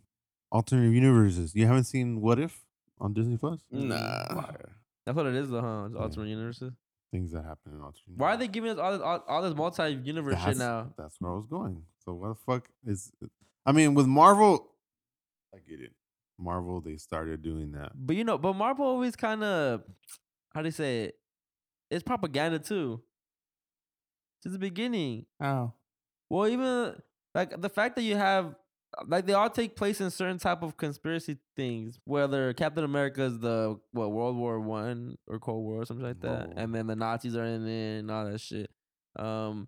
alternate universes. You haven't seen What If on Disney Plus? Nah. Fire. That's what it is, though, huh? It's Yeah. alternate universes. Things that happen in alternate. Why are they giving us all this, all, all this multi-universe shit now? That's where I was going. So what the fuck is? I mean, with Marvel, I get it. Marvel, they started doing that. But you know, but Marvel always kind of, how do you say it? It's propaganda too. Since the beginning. How? Well, even like the fact that you have like they all take place in certain type of conspiracy things. Whether Captain America is the what World War One or Cold War or something like that, Whoa. and then the Nazis are in it and all that shit. Um,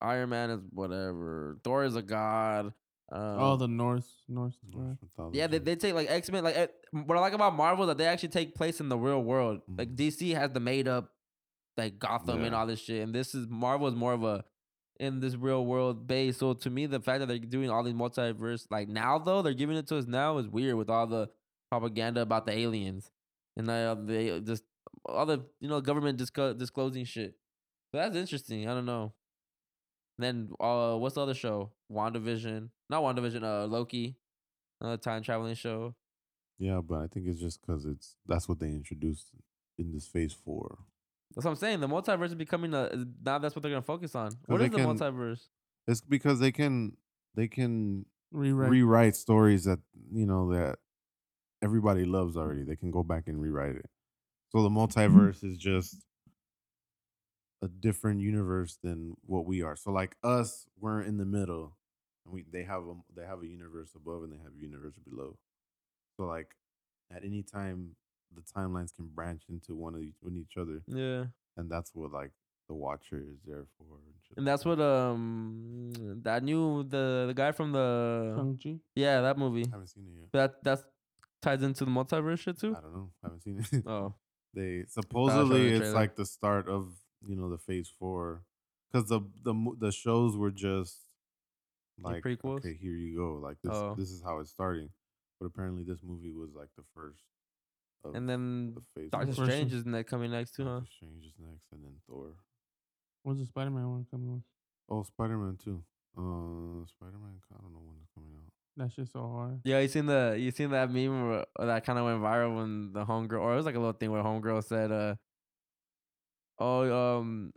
Iron Man is whatever. Thor is a god. Um, oh, the North, North. Norse mythology. yeah, they, they take like X Men. Like eh, what I like about Marvel is that they actually take place in the real world. Like Mhm. DC has the made up, like Gotham and all this shit, and this is Marvel is more of a in this real world base. So to me, the fact that they're doing all these multiverse like now though they're giving it to us now is weird with all the propaganda about the aliens and uh, they just all the you know government disco- disclosing shit. So that's interesting. I don't know. Then uh, what's the other show? WandaVision. Not WandaVision. Uh, Loki. Another time traveling show. yeah, but I think it's just because it's that's what they introduced in this phase four. That's what I'm saying. The multiverse is becoming a now. That's what they're gonna focus on. What is they is the multiverse? It's because they can they can Rewrite. rewrite stories that you know that everybody loves already. They can go back and rewrite it. So the multiverse is just a different universe than what we are. So like us, we're in the middle, and we they have a they have a universe above and they have a universe below. So like at any time, the timelines can branch into one of each, one each other, Yeah, and that's what like the Watcher is there for. And, and that's what um that new the the guy from the Shang-Chi. yeah that movie I haven't seen it yet. that that ties into the multiverse shit too. I don't know. I haven't seen it. Oh, *laughs* They supposedly it's like the start of you know the phase four, because the the the shows were just The like prequels? okay here you go like this Oh. this is how it's starting, but apparently this movie was like the first. Of and then the phase Doctor four. Strange one. is *laughs* ne- coming next too, huh? Doctor Strange is next, and then Thor. When's the Spider-Man one coming on? Oh, Spider Man too. Uh, Spider Man. I don't know when it's coming out. That shit's so hard. Yeah, you seen the you seen that meme where, that kind of went viral when the homegirl or it was like a little thing where homegirl said uh oh, um,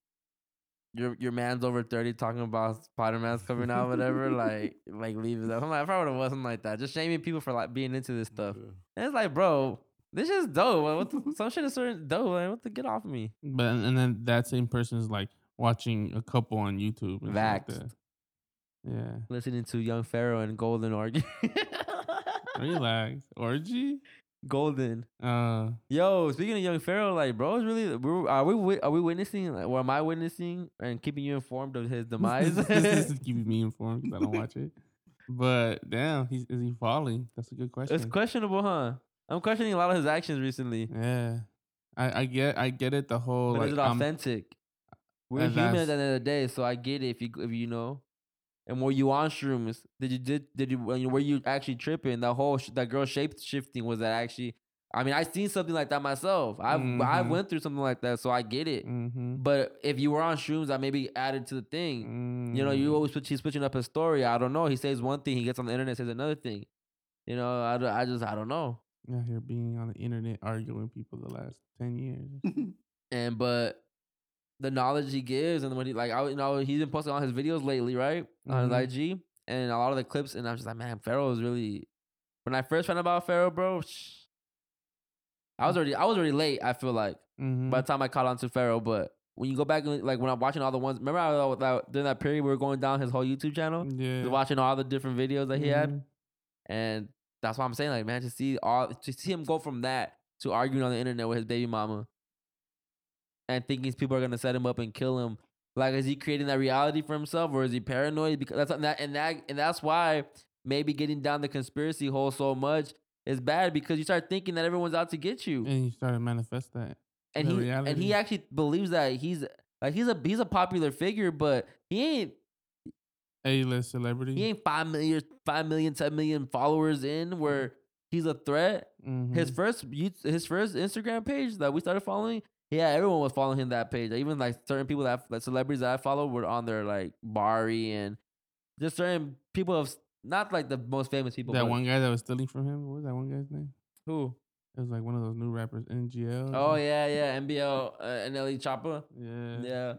your your man's over thirty talking about Spider Man's coming out, whatever. like, *laughs* like leave it. I'm like, if I probably would have something like that. Just shaming people for like being into this stuff. Yeah. And it's like, bro, this is dope. Like, what the, some shit is certain dope. Like, what the get off of me? But and then that same person is like watching a couple on YouTube. and like that. Yeah. Listening to Young Pharaoh and Golden argue. *laughs* Relax. Orgy? Golden. Uh Yo, speaking of Young Pharaoh, like, bro, it's really we're, are we are we witnessing? Like, or am I witnessing and keeping you informed of his demise? *laughs* this is *laughs* keeping me informed because I don't watch it. But damn, he's is he falling? That's a good question. it's questionable, huh? I'm questioning a lot of his actions recently. Yeah. I, I get I get it the whole But like is it I'm- authentic? We're human at the end of the day, so I get it if you if you know. And were you on shrooms? Did you did did you were you actually tripping? That whole sh- that girl shape shifting was that actually? I mean, I seen something like that myself. I've I Mhm. went through something like that, so I get it. Mhm. But if you were on shrooms, I maybe added to the thing. You know, you Mm. always switch, he's switching up his story. I don't know. He says one thing, he gets on the internet, says another thing. You know, I, I just I don't know. out here being on the internet arguing people the last ten years. *laughs* And but the knowledge he gives and when he like I you know he's been posting all his videos lately, right? On Mhm. his IG and a lot of the clips, and I'm just like, man, Pharaoh is really. When I first found out about Pharaoh, bro, I was already I was already late. I feel like mm-hmm. by the time I caught on to Pharaoh, but when you go back and like when I'm watching all the ones, remember I was that during that period we were going down his whole YouTube channel, yeah, watching all the different videos that he had, Mhm. and that's why I'm saying like, man, to see all to see him go from that to arguing on the internet with his baby mama, and thinking people are gonna set him up and kill him. Like, is he creating that reality for himself, or is he paranoid? Because that's and that and that and that's why maybe getting down the conspiracy hole so much is bad because you start thinking that everyone's out to get you and you started to manifest that. and he and he actually believes that he's like he's a he's a popular figure, but he ain't A list celebrity. he ain't five million five million ten million followers in where he's a threat. His Mhm. first his first Instagram page that we started following, yeah, everyone was following him that page. Like, even like certain people that like celebrities that I follow were on there, like Bari and just certain people of not like the most famous people. that but one guy that was stealing from him. What was that one guy's name? who? It was like one of those new rappers, NGL. Oh yeah, yeah, NBL uh, NLE Choppa. yeah, Yeah.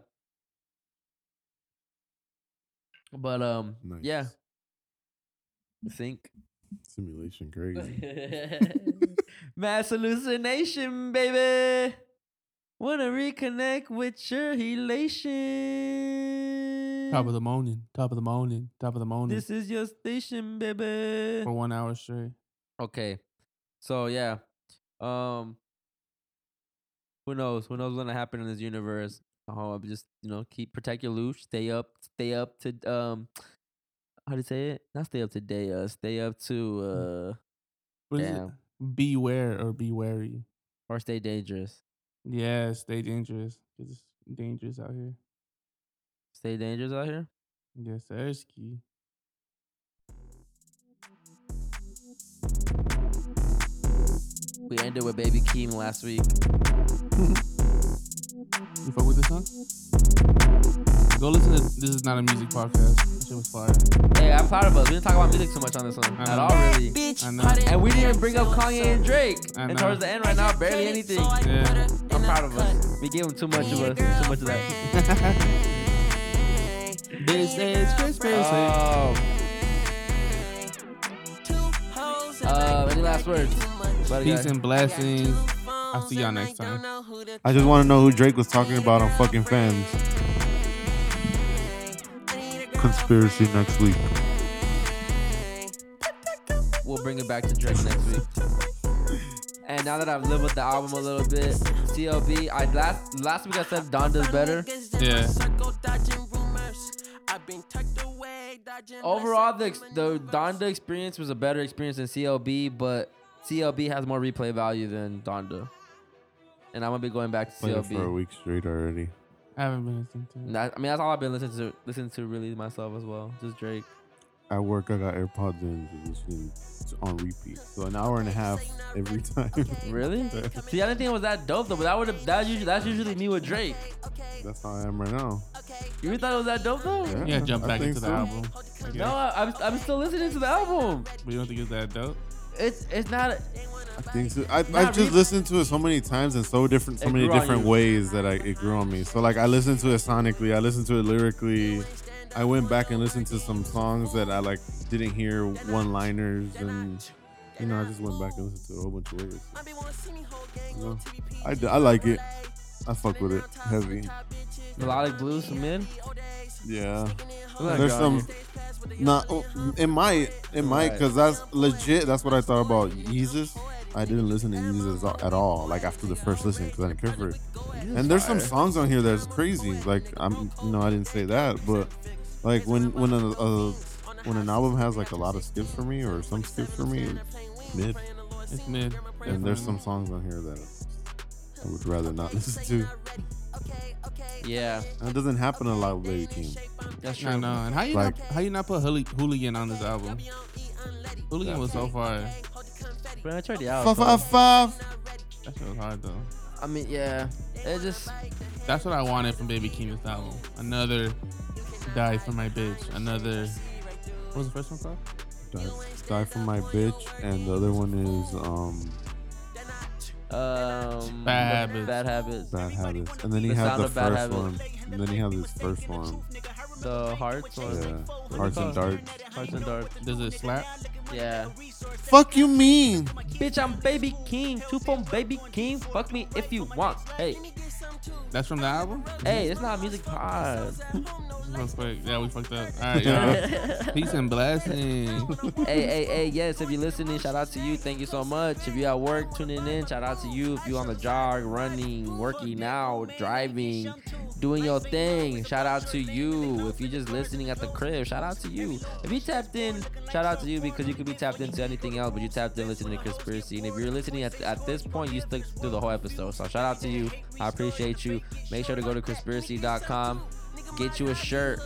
But um, Nice. yeah. Think. Simulation crazy. *laughs* Mass hallucination, baby. Wanna reconnect with your elation. Top of the morning, top of the morning, top of the morning This is your station, baby. for one hour straight. Okay. So yeah. Um who knows? Who knows what's gonna happen in this universe? Oh, just you know, keep protect your loosh, stay up, stay up to um how do you say it? Not stay up to day, uh stay up to uh What is Damn. it? Beware or be wary. or stay dangerous. Yeah, stay dangerous because it's dangerous out here. Stay dangerous out here. Yes, Ersky. We ended with Baby Keem last week. *laughs* You fuck with this song? Go listen to This Is Not a Music Podcast. That shit was fire. Hey, I'm proud of us. We didn't talk about music too much on this one at all, really. I know. And we didn't even bring up Kanye and Drake. I And towards the end, right now, barely anything. Yeah. I'm proud of us. We gave them too much of us, too much of that. *laughs* This is Chris Chris. Oh. Uh, any last words? Peace guy? and blessings. I'll see y'all next time. I just want to know who Drake was talking about on fucking fans. Conspiracy next week. We'll bring it back to Drake next week. And now that I've lived with the album a little bit, CLB, I last last week I said Donda's better. Yeah. Overall, the the Donda experience was a better experience than CLB, but CLB has more replay value than Donda. And I'm gonna be going back to Played it for a week straight already. I haven't been listening to it. that- I mean, that's all I've been listening to, listening to really myself as well. Just Drake. At work, I got AirPods in, just listening to- on repeat. So an hour and a half every *laughs* time. Really? *laughs* See, I didn't think it was that dope though, but that would have that usually that's usually me with Drake. That's how I am right now. You really thought it was that dope though? Yeah, Yeah, jump back think into the album. I No, guess. I, I'm I'm still listening to the album. But you don't think it's that dope? It's it's not. I think so. I, Not I've just re- listened to it so many times in so different, so It many grew on different you. ways that I, it grew on me. So like I listened to it sonically, I listened to it lyrically. I went back and listened to some songs that I like didn't hear one-liners, and you know I just went back and listened to a whole bunch of lyrics. You know, I, d- I like it. I fuck with it heavy. Melodic blues from mid. Yeah. Look, There's some. Nah, oh, it might, it might, Right. cause that's legit. That's what I thought about Yeezus. I didn't listen to Yeezus at all, like after the first listen, cause I didn't care for it. And there's some songs on here that's crazy. Like I'm, you know, I didn't say that, but like when when a, a when an album has like a lot of skips for me or some skips for me, mid. It's mid. And there's some songs on here that I would rather not *laughs* listen to. Yeah, And it doesn't happen a lot with Baby Keem. that's true. I know. And how you Like- not, how you not put Hooli- Hooligan on this album? Hooligan was so far. But I tried it out. Five so- five five. That shit was hard though. I mean, yeah, it just That's what I wanted from Baby Keem this album. Another die for my bitch. Another. What was the first one called? Die, Die for my bitch, and the other one is um um Bad Habits. Bad habits. Bad Habits, and then he The had the of Bad first Habits. one, and then he had his first one, The hearts one. yeah, Hearts and called? Darts. Hearts and dark. Does it slap? Yeah. Fuck you mean? Bitch, I'm Baby Keem. Two phone Baby Keem. Fuck me if you want. Hey, That's from the album? hey, it's not a music pod. *laughs* Yeah, we fucked up. All right, y'all. *laughs* Peace and blessing. hey, hey, hey, yes, if you're listening, shout out to you. Thank you so much. If you're at work, tuning in, shout out to you. If you're on the jog, running, working out, driving, doing your thing, shout out to you. If you're just listening at the crib, shout out to you. If you tapped in, shout out to you because you could be tapped into anything else, but you tapped in listening to Conspiracy. And if you're listening at, at this point, you stuck through the whole episode. So shout out to you. I appreciate you. Make sure to go to conspiracy.com, get you a shirt.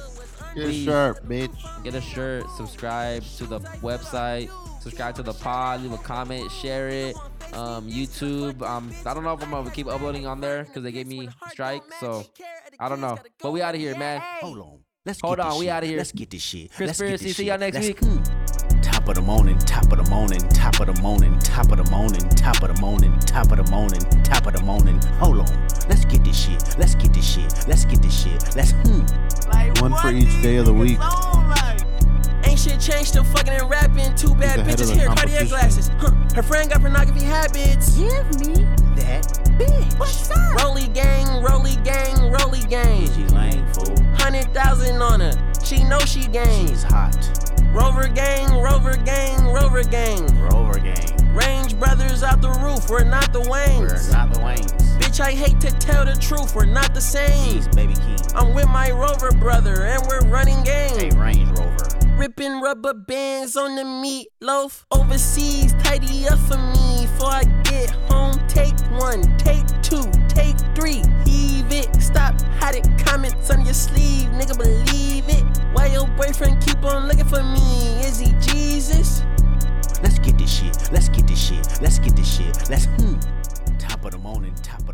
Get Please. sharp, bitch. get a shirt, subscribe to the website, subscribe to the pod, leave a comment, share it. Um, YouTube. Um, I don't know if I'm gonna keep uploading on there because they gave me strike, so I don't know. But we out of here, man. Hold on. Let's Hold get this on, we out of here. Let's get this shit. Conspiracy. See y'all next Let's- week. Top of the morning, top of the morning, top of the morning, top of the morning, top of the morning, top of the morning, top of the morning. Hold on. Let's get this shit. Let's get this shit. Let's get this shit. Let's hmm. One for each day of the week. Ain't shit changed, still fucking and rapping. Two bad ahead of bitches here, Cartier glasses. Huh. Her friend got pornography habits. Give me that bitch. What's up? Rolly gang, rolly gang, rolly gang. She's lame, fool. Hundred thousand on her, she know she gang. She's hot. Rover gang, rover gang, rover gang. Rover gang. Range brothers out the roof, we're not the We're not the Waynes. Bitch, I hate to tell the truth, we're not the same. He's Baby Keem. I'm with my rover brother, and we're running game. Range Rover. Ripping rubber bands on the meatloaf. Overseas, tidy up for me before I get home. Take one, take two, take three. Heave it, stop, hide it. Comments on your sleeve, nigga, believe it. Why your boyfriend keep on looking for me? Is he Jesus? Let's get this shit. Let's get this shit. Let's get this shit. Let's hmm. Top of the morning, top